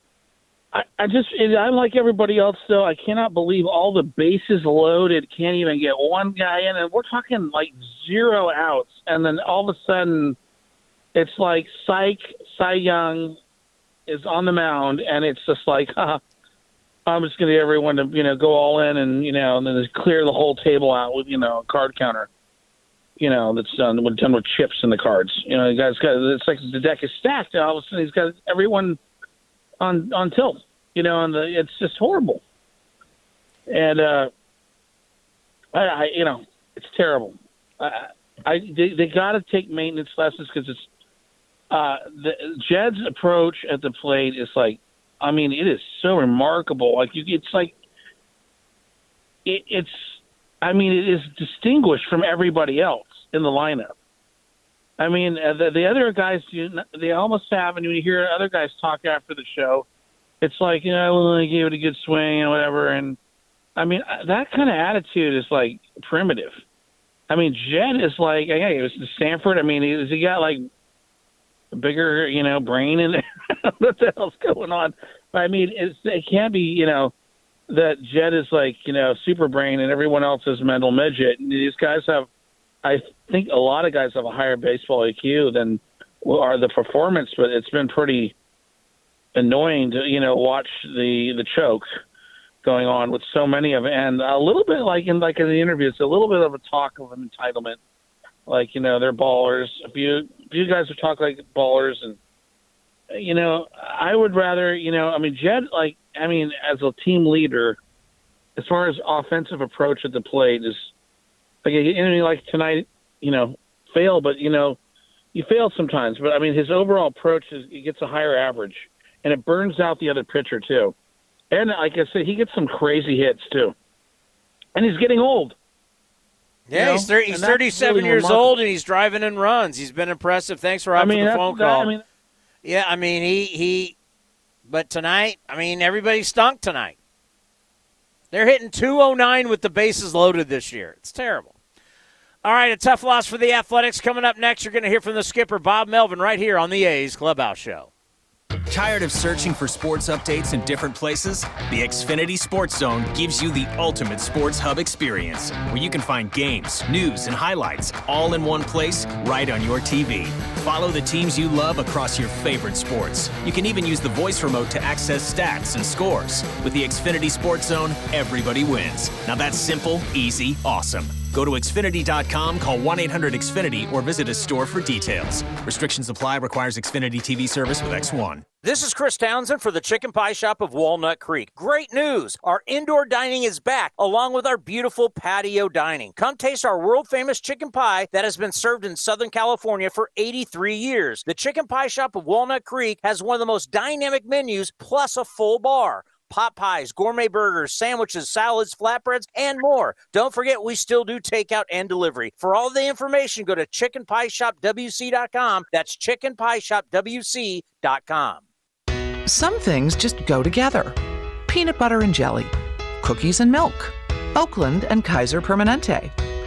I, I just, I'm like everybody else, though. I cannot believe all the bases loaded, can't even get one guy in, and we're talking like zero outs, and then all of a sudden, it's like Psych, Cy Young is on the mound, and it's just like, huh, I'm just going to everyone to, you know, go all in, and you know, and then just clear the whole table out with, you know, a card counter. You know, that's done with done with chips in the cards. You know, the guy's got it's like the deck is stacked. All of a sudden, he's got everyone on on tilt. You know, and the it's just horrible. And uh, I, I you know, it's terrible. I, I they, they got to take maintenance lessons because it's uh, the Jed's approach at the plate is like, I mean, it is so remarkable. Like you, it's like it, it's. I mean, it is distinguished from everybody else in the lineup. I mean, uh, the, the other guys, not- they almost have, and when you hear other guys talk after the show, it's like, you know, they gave it a good swing and whatever. And I mean, uh, that kind of attitude is like primitive. I mean, Jed is like, hey, it was Stanford. I mean, has he got like a bigger, you know, brain in there? what the hell's going on? But I mean, it's, it can't be, you know, that Jed is like, you know, super brain and everyone else is mental midget. And these guys have, I think a lot of guys have a higher baseball IQ than are the performance, but it's been pretty annoying to, you know, watch the, the choke going on with so many of it. And a little bit like in, like in the interview, it's a little bit of a talk of an entitlement. Like, you know, they're ballers. If you, if you guys would talk like ballers and, you know, I would rather, you know, I mean, Jed, like, I mean, as a team leader, as far as offensive approach at the plate is, like, you know, like tonight, you know, fail, but you know, you fail sometimes. But I mean, his overall approach is he gets a higher average, and it burns out the other pitcher too. And like I said, he gets some crazy hits too, and he's getting old. Yeah, You know? he's, thir- he's 37 really years remarkable. old and he's driving in runs. He's been impressive. Thanks, Rob, I mean, for the phone that- call. I mean, yeah, I mean, he he. But tonight, I mean, everybody stunk tonight. They're hitting 209 with the bases loaded this year. It's terrible. All right, a tough loss for the Athletics. Coming up next, you're going to hear from the skipper, Bob Melvin, right here on the A's Clubhouse Show. Tired of searching for sports updates in different places? The Xfinity Sports Zone gives you the ultimate sports hub experience, where you can find games, news, and highlights all in one place, right on your TV. Follow the teams you love across your favorite sports. You can even use the voice remote to access stats and scores. With the Xfinity Sports Zone, everybody wins. Now that's simple, easy, awesome. Go to Xfinity.com, call 1 800 Xfinity, or visit a store for details. Restrictions apply, requires Xfinity TV service with X1. This is Chris Townsend for the Chicken Pie Shop of Walnut Creek. Great news! Our indoor dining is back, along with our beautiful patio dining. Come taste our world famous chicken pie that has been served in Southern California for 83 years. The Chicken Pie Shop of Walnut Creek has one of the most dynamic menus, plus a full bar pot pies, gourmet burgers, sandwiches, salads, flatbreads, and more. Don't forget, we still do takeout and delivery. For all the information, go to chickenpieshopwc.com. That's chickenpieshopwc.com. Some things just go together peanut butter and jelly, cookies and milk, Oakland and Kaiser Permanente.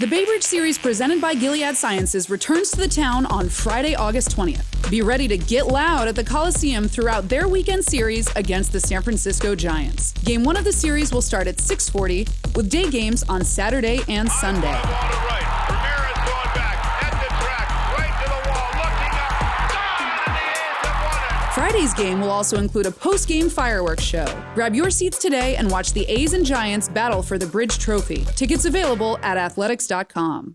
The Bay Bridge Series presented by Gilead Sciences returns to the town on Friday, August 20th. Be ready to get loud at the Coliseum throughout their weekend series against the San Francisco Giants. Game 1 of the series will start at 6:40 with day games on Saturday and Sunday. Friday's game will also include a post game fireworks show. Grab your seats today and watch the A's and Giants battle for the Bridge Trophy. Tickets available at athletics.com.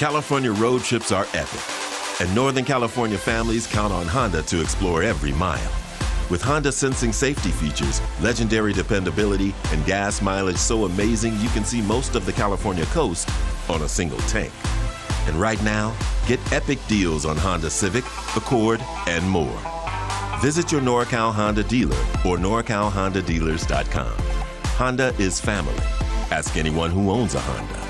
California road trips are epic, and Northern California families count on Honda to explore every mile. With Honda sensing safety features, legendary dependability, and gas mileage so amazing you can see most of the California coast on a single tank. And right now, get epic deals on Honda Civic, Accord, and more. Visit your NorCal Honda dealer or NorCalHondaDealers.com. Honda is family. Ask anyone who owns a Honda.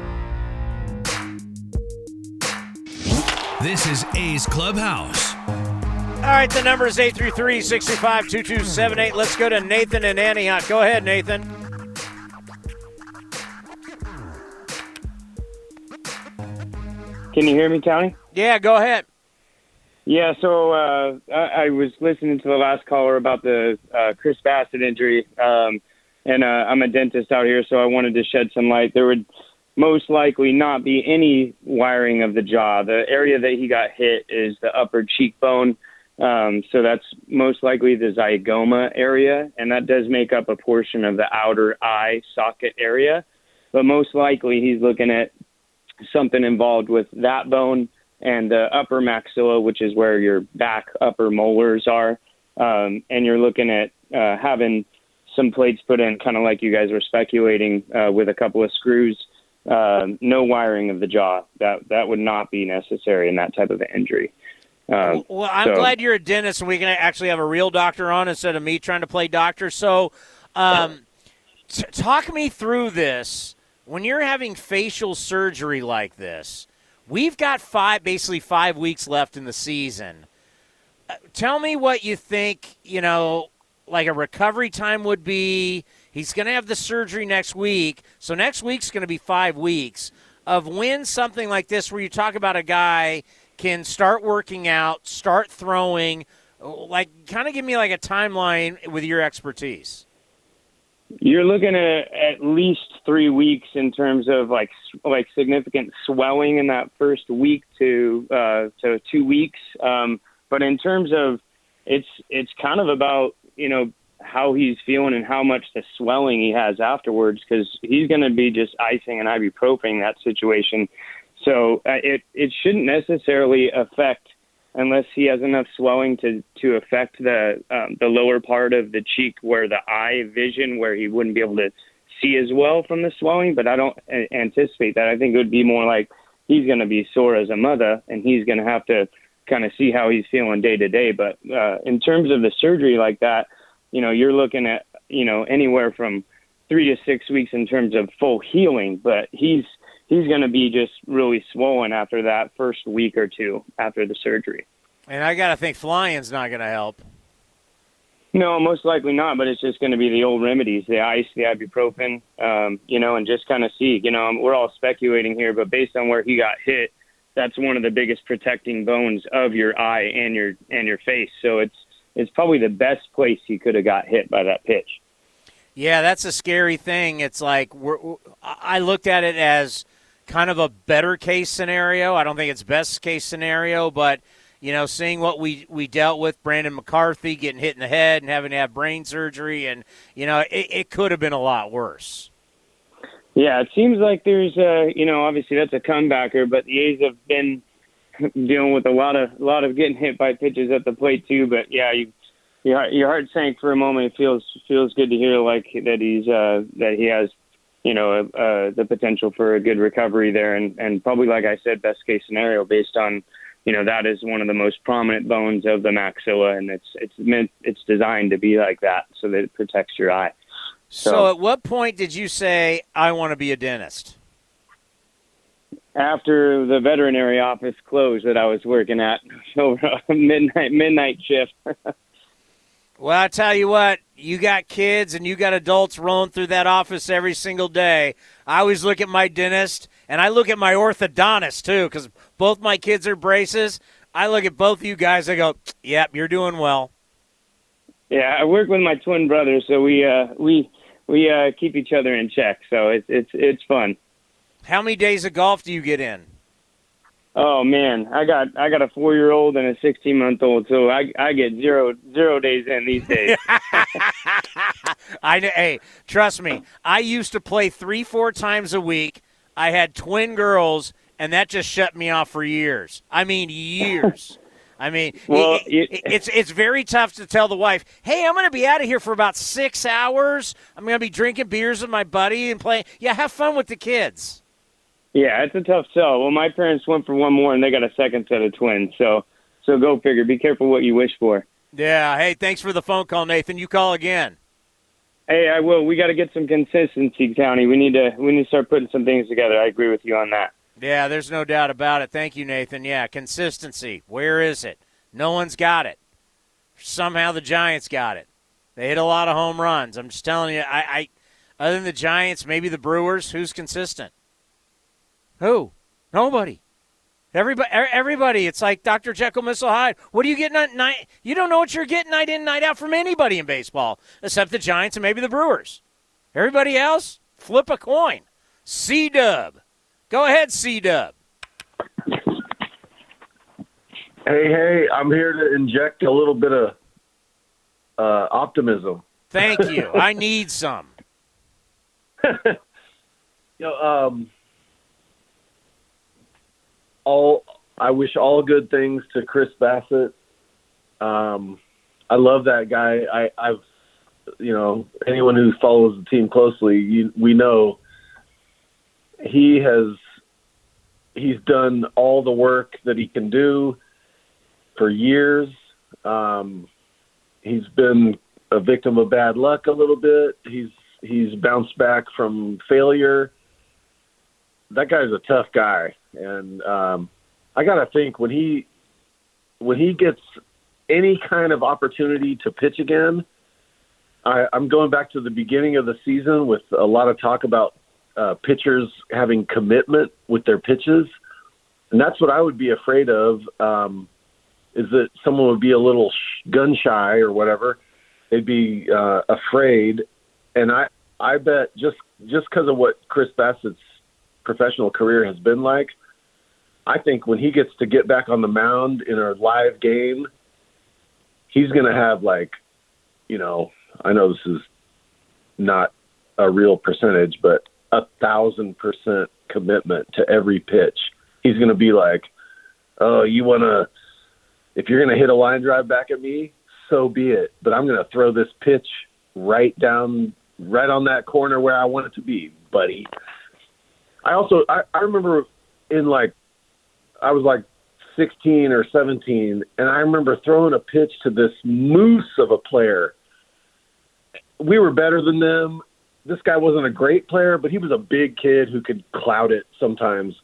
This is A's Clubhouse. All right, the number is 833 625 2278. Let's go to Nathan and Antioch. Go ahead, Nathan. Can you hear me, Tony? Yeah, go ahead. Yeah, so uh, I, I was listening to the last caller about the uh, Chris Bassitt injury, um, and uh, I'm a dentist out here, so I wanted to shed some light. There would most likely not be any wiring of the jaw. The area that he got hit is the upper cheekbone. Um, so that's most likely the zygoma area, and that does make up a portion of the outer eye socket area. But most likely he's looking at something involved with that bone and the upper maxilla, which is where your back upper molars are. Um, and you're looking at uh, having some plates put in, kind of like you guys were speculating, uh, with a couple of screws. Uh, no wiring of the jaw. That that would not be necessary in that type of injury. Uh, well, I'm so- glad you're a dentist and we can actually have a real doctor on instead of me trying to play doctor. So, um, t- talk me through this. When you're having facial surgery like this, we've got five, basically five weeks left in the season. Uh, tell me what you think. You know, like a recovery time would be. He's going to have the surgery next week, so next week's going to be five weeks of when something like this, where you talk about a guy can start working out, start throwing. Like, kind of give me like a timeline with your expertise. You're looking at at least three weeks in terms of like like significant swelling in that first week to uh, to two weeks. Um, but in terms of it's it's kind of about you know how he's feeling and how much the swelling he has afterwards because he's going to be just icing and ibuprofen that situation. So uh, it it shouldn't necessarily affect unless he has enough swelling to to affect the um, the lower part of the cheek where the eye vision where he wouldn't be able to see as well from the swelling. But I don't anticipate that. I think it would be more like he's going to be sore as a mother and he's going to have to kind of see how he's feeling day to day. But uh, in terms of the surgery like that, you know, you're looking at you know anywhere from three to six weeks in terms of full healing. But he's he's going to be just really swollen after that first week or two after the surgery. And I got to think flying's not going to help. No, most likely not. But it's just going to be the old remedies: the ice, the ibuprofen, um, you know, and just kind of see. You know, we're all speculating here, but based on where he got hit, that's one of the biggest protecting bones of your eye and your and your face. So it's it's probably the best place he could have got hit by that pitch. Yeah, that's a scary thing. It's like we're, I looked at it as kind of a better case scenario. I don't think it's best case scenario, but you know, seeing what we we dealt with, Brandon McCarthy getting hit in the head and having to have brain surgery, and you know, it, it could have been a lot worse. Yeah, it seems like there's uh you know, obviously that's a comebacker, but the A's have been dealing with a lot of a lot of getting hit by pitches at the plate too. But yeah, you your heart, your heart sank for a moment. It feels feels good to hear like that he's uh that he has you know uh the potential for a good recovery there, and and probably like I said, best case scenario based on you know that is one of the most prominent bones of the maxilla, and it's it's meant it's designed to be like that so that it protects your eye. So, at what point did you say I want to be a dentist? After the veterinary office closed that I was working at over a midnight midnight shift. Well, I tell you what, you got kids and you got adults rolling through that office every single day. I always look at my dentist and I look at my orthodontist too, because both my kids are braces. I look at both of you guys. I go, "Yep, you're doing well." yeah, I work with my twin brother, so we uh we we uh keep each other in check. So it's it's it's fun. How many days of golf do you get in? Oh man, I got I got a four year old and a sixteen month old, so I I get zero zero days in these days. I know. Hey, trust me. I used to play three, four times a week. I had twin girls, and that just shut me off for years. I mean, years. I mean, Well, it- you- it- it's it's very tough to tell the wife, "Hey, I'm going to be out of here for about six hours. I'm going to be drinking beers with my buddy and playing. Yeah, have fun with the kids." Yeah, it's a tough sell. Well, my parents went for one more, and they got a second set of twins. So so go figure. Be careful what you wish for. Yeah. Hey, thanks for the phone call, Nathan. You call again. Hey, I will. We got to get some consistency, County. We need to we need to start putting some things together. I agree with you on that. Yeah, there's no doubt about it. Thank you, Nathan. Yeah, consistency. Where is it? No one's got it. Somehow the Giants got it. They hit a lot of home runs. I'm just telling you. I, I other than the Giants, maybe the Brewers. Who's consistent? Who? Nobody. Everybody. Everybody. It's like Dr. Jekyll, Mr. Hyde. What are you getting at night? You don't know what you're getting night in, night out from anybody in baseball, except the Giants and maybe the Brewers. Everybody else, flip a coin. C Dub. Go ahead, C Dub. Hey, hey, I'm here to inject a little bit of uh, optimism. Thank you. I need some. you know, um, all I wish all good things to Chris Bassitt. Um, I love that guy. I, I've, you know, anyone who follows the team closely, you, we know he has he's done all the work that he can do for years. Um, he's been a victim of bad luck a little bit. He's he's bounced back from failure. That guy's a tough guy, and um, I got to think when he when he gets any kind of opportunity to pitch again. I, I'm going back to the beginning of the season with a lot of talk about uh, pitchers having commitment with their pitches, and that's what I would be afraid of. Um, is that someone would be a little sh- gun shy or whatever? They'd be uh, afraid, and I I bet just just because of what Chris Bassitt's professional career has been like, I think when he gets to get back on the mound in a live game, he's going to have like, you know, I know this is not a real percentage, but a thousand percent commitment to every pitch. He's going to be like, oh, you want to, if you're going to hit a line drive back at me, so be it. But I'm going to throw this pitch right down, right on that corner where I want it to be, buddy. I also, I, I remember in like, I was like 16 or 17, and I remember throwing a pitch to this moose of a player. We were better than them. This guy wasn't a great player, but he was a big kid who could cloud it sometimes.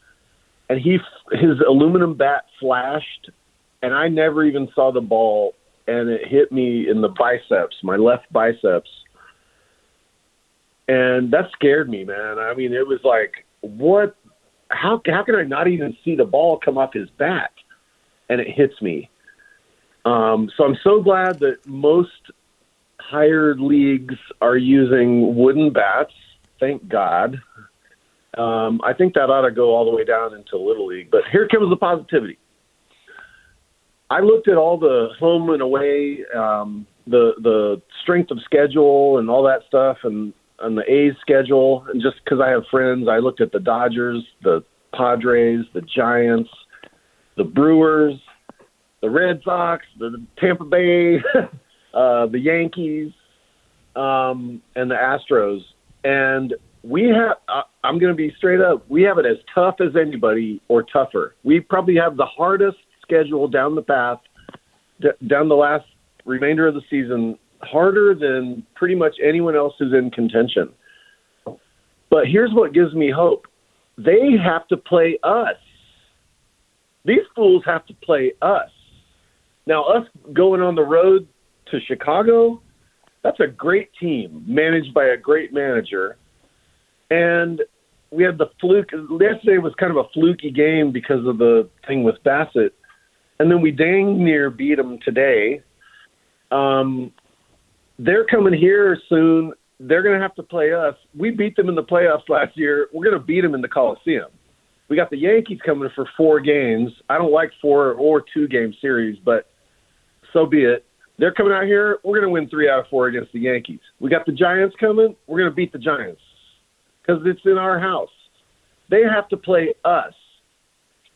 And he his aluminum bat flashed, and I never even saw the ball, and it hit me in the biceps, my left biceps. And that scared me, man. I mean, it was like, what how how can I not even see the ball come off his bat? And it hits me. Um, so I'm so glad that most hired leagues are using wooden bats. Thank God. Um, I think that ought to go all the way down into little league. But here comes the positivity. I looked at all the home and away, um, the the strength of schedule and all that stuff, and on the A's schedule, and just because I have friends, I looked at the Dodgers, the Padres, the Giants, the Brewers, the Red Sox, the Tampa Bay, uh, the Yankees, um, and the Astros. And we have, uh, I'm going to be straight up, we have it as tough as anybody or tougher. We probably have the hardest schedule down the path, d- down the last remainder of the season harder than pretty much anyone else who's in contention. But here's what gives me hope they have to play us. These fools have to play us. Now, us going on the road to Chicago, that's a great team managed by a great manager. And we had the fluke. Yesterday was kind of a fluky game because of the thing with Bassitt. And then we dang near beat them today. Um, they're coming here soon. They're going to have to play us. We beat them in the playoffs last year. We're going to beat them in the Coliseum. We got the Yankees coming for four games. I don't like four or two game series, but so be it. They're coming out here. We're going to win three out of four against the Yankees. We got the Giants coming. We're going to beat the Giants because it's in our house. They have to play us.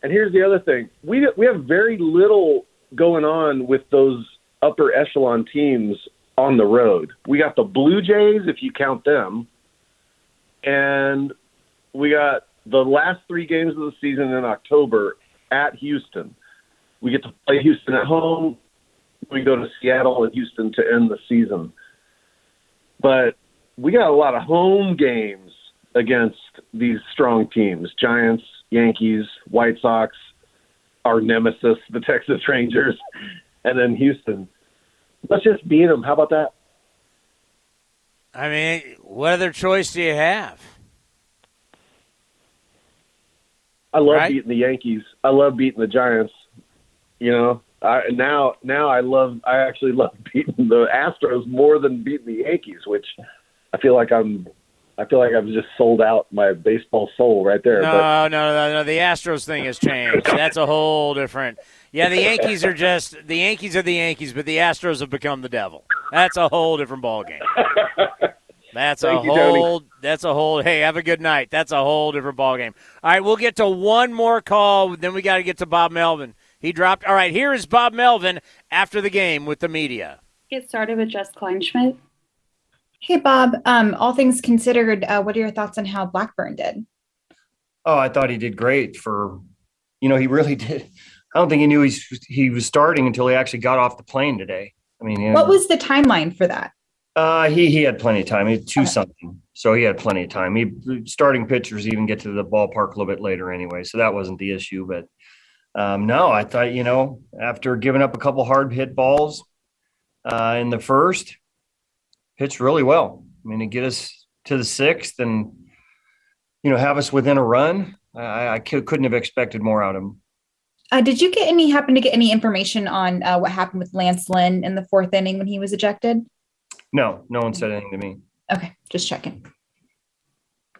And here's the other thing: we we have very little going on with those upper echelon teams on the road. We got the Blue Jays, if you count them, and we got the last three games of the season in October at Houston. We get to play Houston at home. We go to Seattle and Houston to end the season. But we got a lot of home games against these strong teams Giants, Yankees, White Sox, our nemesis, the Texas Rangers, and then Houston. Let's just beat them. How about that? I mean, what other choice do you have? I love Right? beating the Yankees. I love beating the Giants. You know, I now now I love I actually love beating the Astros more than beating the Yankees, which I feel like I'm I feel like I've just sold out my baseball soul right there. No, but no, no, no. The Astros thing has changed. That's a whole different. Yeah, the Yankees are just the Yankees are the Yankees, but the Astros have become the devil. That's a whole different ballgame. That's a Thank you, Tony. whole. That's a whole. Hey, have a good night. That's a whole different ballgame. All right, we'll get to one more call. Then we got to get to Bob Melvin. He dropped. All right, here is Bob Melvin after the game with the media. Get started with Jess Kleinschmidt. Hey, Bob. Um, all things considered, uh, what are your thoughts on how Blackburn did? Oh, I thought he did great for, you know, he really did. I don't think he knew he's, he was starting until he actually got off the plane today. I mean, yeah. What was the timeline for that? Uh, he he had plenty of time. He two something, so he had plenty of time. He starting pitchers even get to the ballpark a little bit later anyway, so that wasn't the issue. But um, no, I thought you know after giving up a couple hard hit balls uh, in the first, pitched really well. I mean, to get us to the sixth and you know have us within a run, I, I couldn't have expected more out of him. Uh, did you get any happen to get any information on uh, what happened with Lance Lynn in the fourth inning when he was ejected? No, no one said anything to me. Okay, just checking.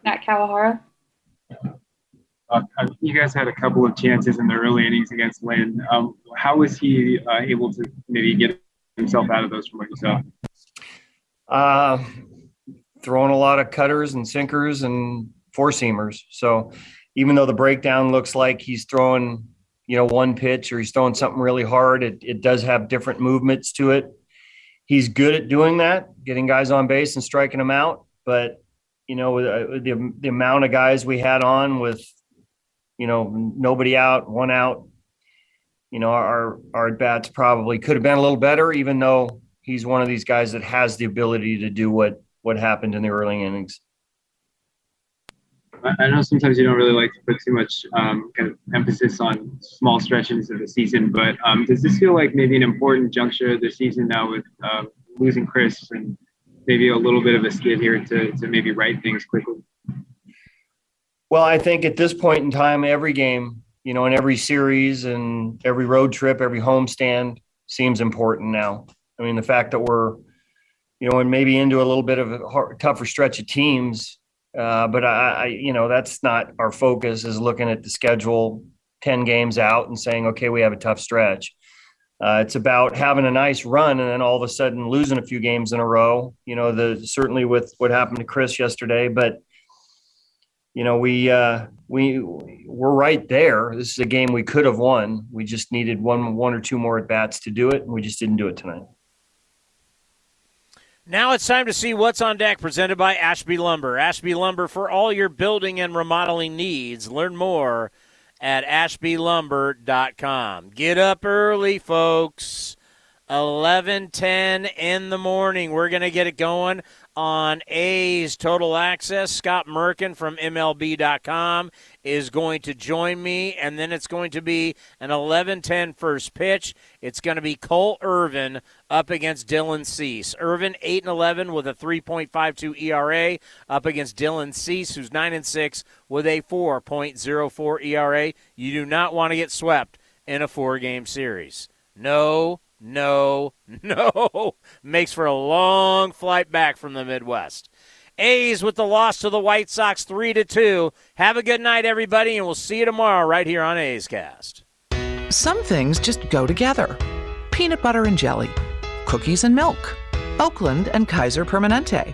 Matt Kawahara. Uh, uh, you guys had a couple of chances in the early innings against Lynn. Um, how was he uh, able to maybe get himself out of those from what you saw? Uh, throwing a lot of cutters and sinkers and four seamers. So even though the breakdown looks like he's throwing, you know, one pitch or he's throwing something really hard, it, it does have different movements to it. He's good at doing that, getting guys on base and striking them out. But, you know, uh, the, the amount of guys we had on with, you know, nobody out, one out, you know, our, our at bats probably could have been a little better, even though he's one of these guys that has the ability to do what, what happened in the early innings. I know sometimes you don't really like to put too much um, kind of emphasis on small stretches of the season, but um, does this feel like maybe an important juncture of the season now with um, losing Chris and maybe a little bit of a skid here to, to maybe right things quickly? Well, I think at this point in time, every game, you know, in every series and every road trip, every homestand seems important now. I mean, the fact that we're, you know, and maybe into a little bit of a hard, tougher stretch of teams, uh, but I, I, you know, that's not our focus. Is looking at the schedule, ten games out, and saying, okay, we have a tough stretch. Uh, it's about having a nice run and then all of a sudden losing a few games in a row. You know, the certainly with what happened to Chris yesterday, but you know, we uh, we we're right there. This is a game we could have won. We just needed one one or two more at bats to do it, and we just didn't do it tonight. Now it's time to see what's on deck presented by Ashby Lumber. Ashby Lumber for all your building and remodeling needs. Learn more at ashbylumber.com. Get up early, folks. 11:10 in the morning. We're going to get it going on A's Total Access. Scott Merkin from MLB.com is going to join me, and then it's going to be an 11-10 first pitch. It's going to be Cole Irvin up against Dylan Cease. Irvin 8 and 11 with a 3.52 ERA up against Dylan Cease, who's 9 and 6 with a 4.04 ERA. You do not want to get swept in a four-game series. No no, no. Makes for a long flight back from the Midwest. A's with the loss to the White Sox 3 to 2. Have a good night everybody and we'll see you tomorrow right here on A's Cast. Some things just go together. Peanut butter and jelly, cookies and milk, Oakland and Kaiser Permanente.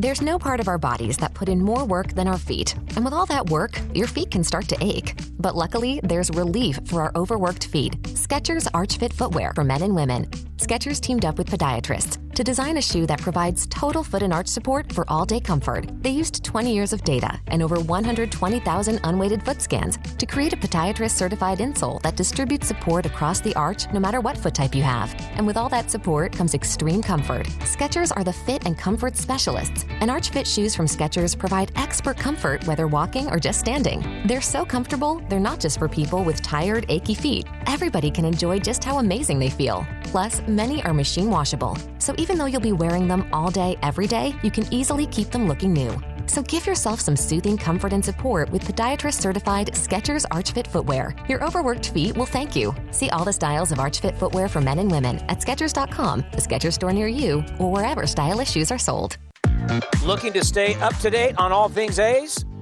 There's no part of our bodies that put in more work than our feet. And with all that work, your feet can start to ache. But luckily, there's relief for our overworked feet. Skechers Arch Fit footwear for men and women. Skechers teamed up with podiatrists to design a shoe that provides total foot and arch support for all day comfort. They used 20 years of data and over 120,000 unweighted foot scans to create a podiatrist certified insole that distributes support across the arch no matter what foot type you have. And with all that support comes extreme comfort. Skechers are the fit and comfort specialists, and Arch Fit shoes from Skechers provide expert comfort whether walking or just standing. They're so comfortable, they're not just for people with tired, achy feet. Everybody can enjoy just how amazing they feel. Plus, many are machine washable, so even though you'll be wearing them all day, every day, you can easily keep them looking new. So give yourself some soothing comfort and support with podiatrist certified Skechers Arch Fit footwear. Your overworked feet will thank you. See all the styles of Arch Fit footwear for men and women at Skechers.com, the Skechers store near you, or wherever stylish shoes are sold. Looking to stay up to date on all things A's?